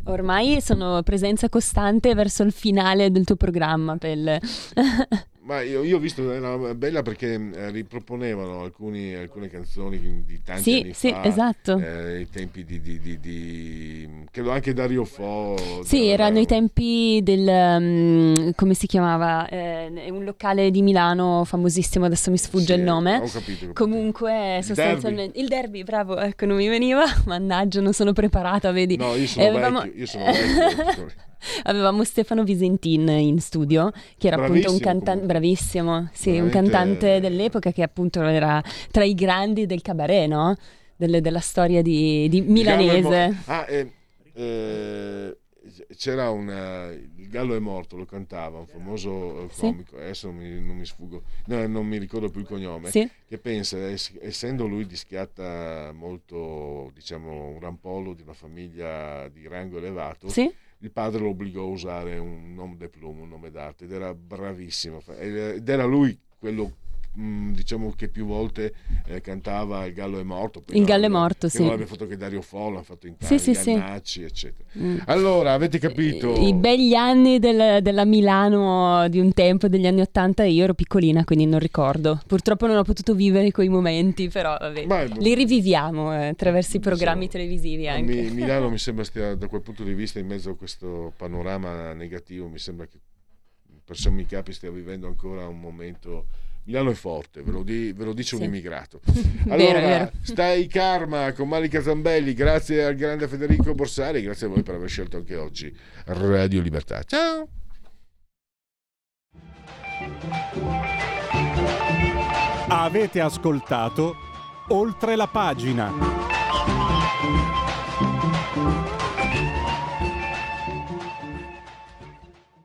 Ormai sono presenza costante verso il finale del tuo programma, Pelle. [LAUGHS] Ma io, io ho visto, era bella perché eh, riproponevano alcuni- alcune canzoni di tanti Sì, anni sì, fa, esatto. eh, i tempi di, di, di, di- credo anche Dario Fo. Sì, erano i tempi del... mm, come si chiamava? Eh, un locale di Milano famosissimo, adesso mi sfugge Sì, il nome. ho capito, ho Comunque, Il sostanzialmente... Il derby, bravo, ecco, non mi veniva. [LAUGHS] Mannaggia, non sono preparata, vedi. No, io sono E avevamo- vecchio, io sono vecchio. [LAUGHS] [LAUGHS] Avevamo Stefano Visentin in studio, che era appunto un Bravissimo cantante, bravissimo, sì, un cantante dell'epoca che appunto era tra i grandi del cabaret, no? Delle- della storia di, di milanese. Ah, eh, eh, c'era una, il gallo è morto, lo cantava un famoso eh, Sì. comico, adesso non mi, non mi sfuggo, no, non mi ricordo più il cognome, Sì. che pensa, es- essendo lui di schiatta molto, diciamo, un rampollo di una famiglia di rango elevato, Sì. Il padre lo obbligò a usare un nome de plume, un nome d'arte, ed era bravissimo, ed era lui quello mh, diciamo che più volte eh, cantava Il gallo è morto poi Il gallo è morto, sì. l'abbiamo fatto che Dario Fo l'ha fatto in Italia, sì, sì. Gannacci, eccetera Mm. allora avete capito I begli anni del- della Milano di un tempo, degli anni Ottanta, io ero piccolina, quindi non ricordo. Purtroppo non ho potuto vivere quei momenti, però vabbè, Ma- li riviviamo eh, attraverso i programmi televisivi anche. Mi- [LAUGHS] Milano mi sembra stia da quel punto di vista in mezzo a questo panorama negativo mi sembra che per sommi capi stia vivendo ancora un momento Milano è forte, ve lo, di- ve lo dice un Sì. immigrato. [LAUGHS] Vero, Allora, vero. stai karma con Malika Zambelli, grazie al grande Federico Borsari, grazie a voi per aver scelto anche oggi Radio Libertà. Ciao! Avete ascoltato Oltre la pagina.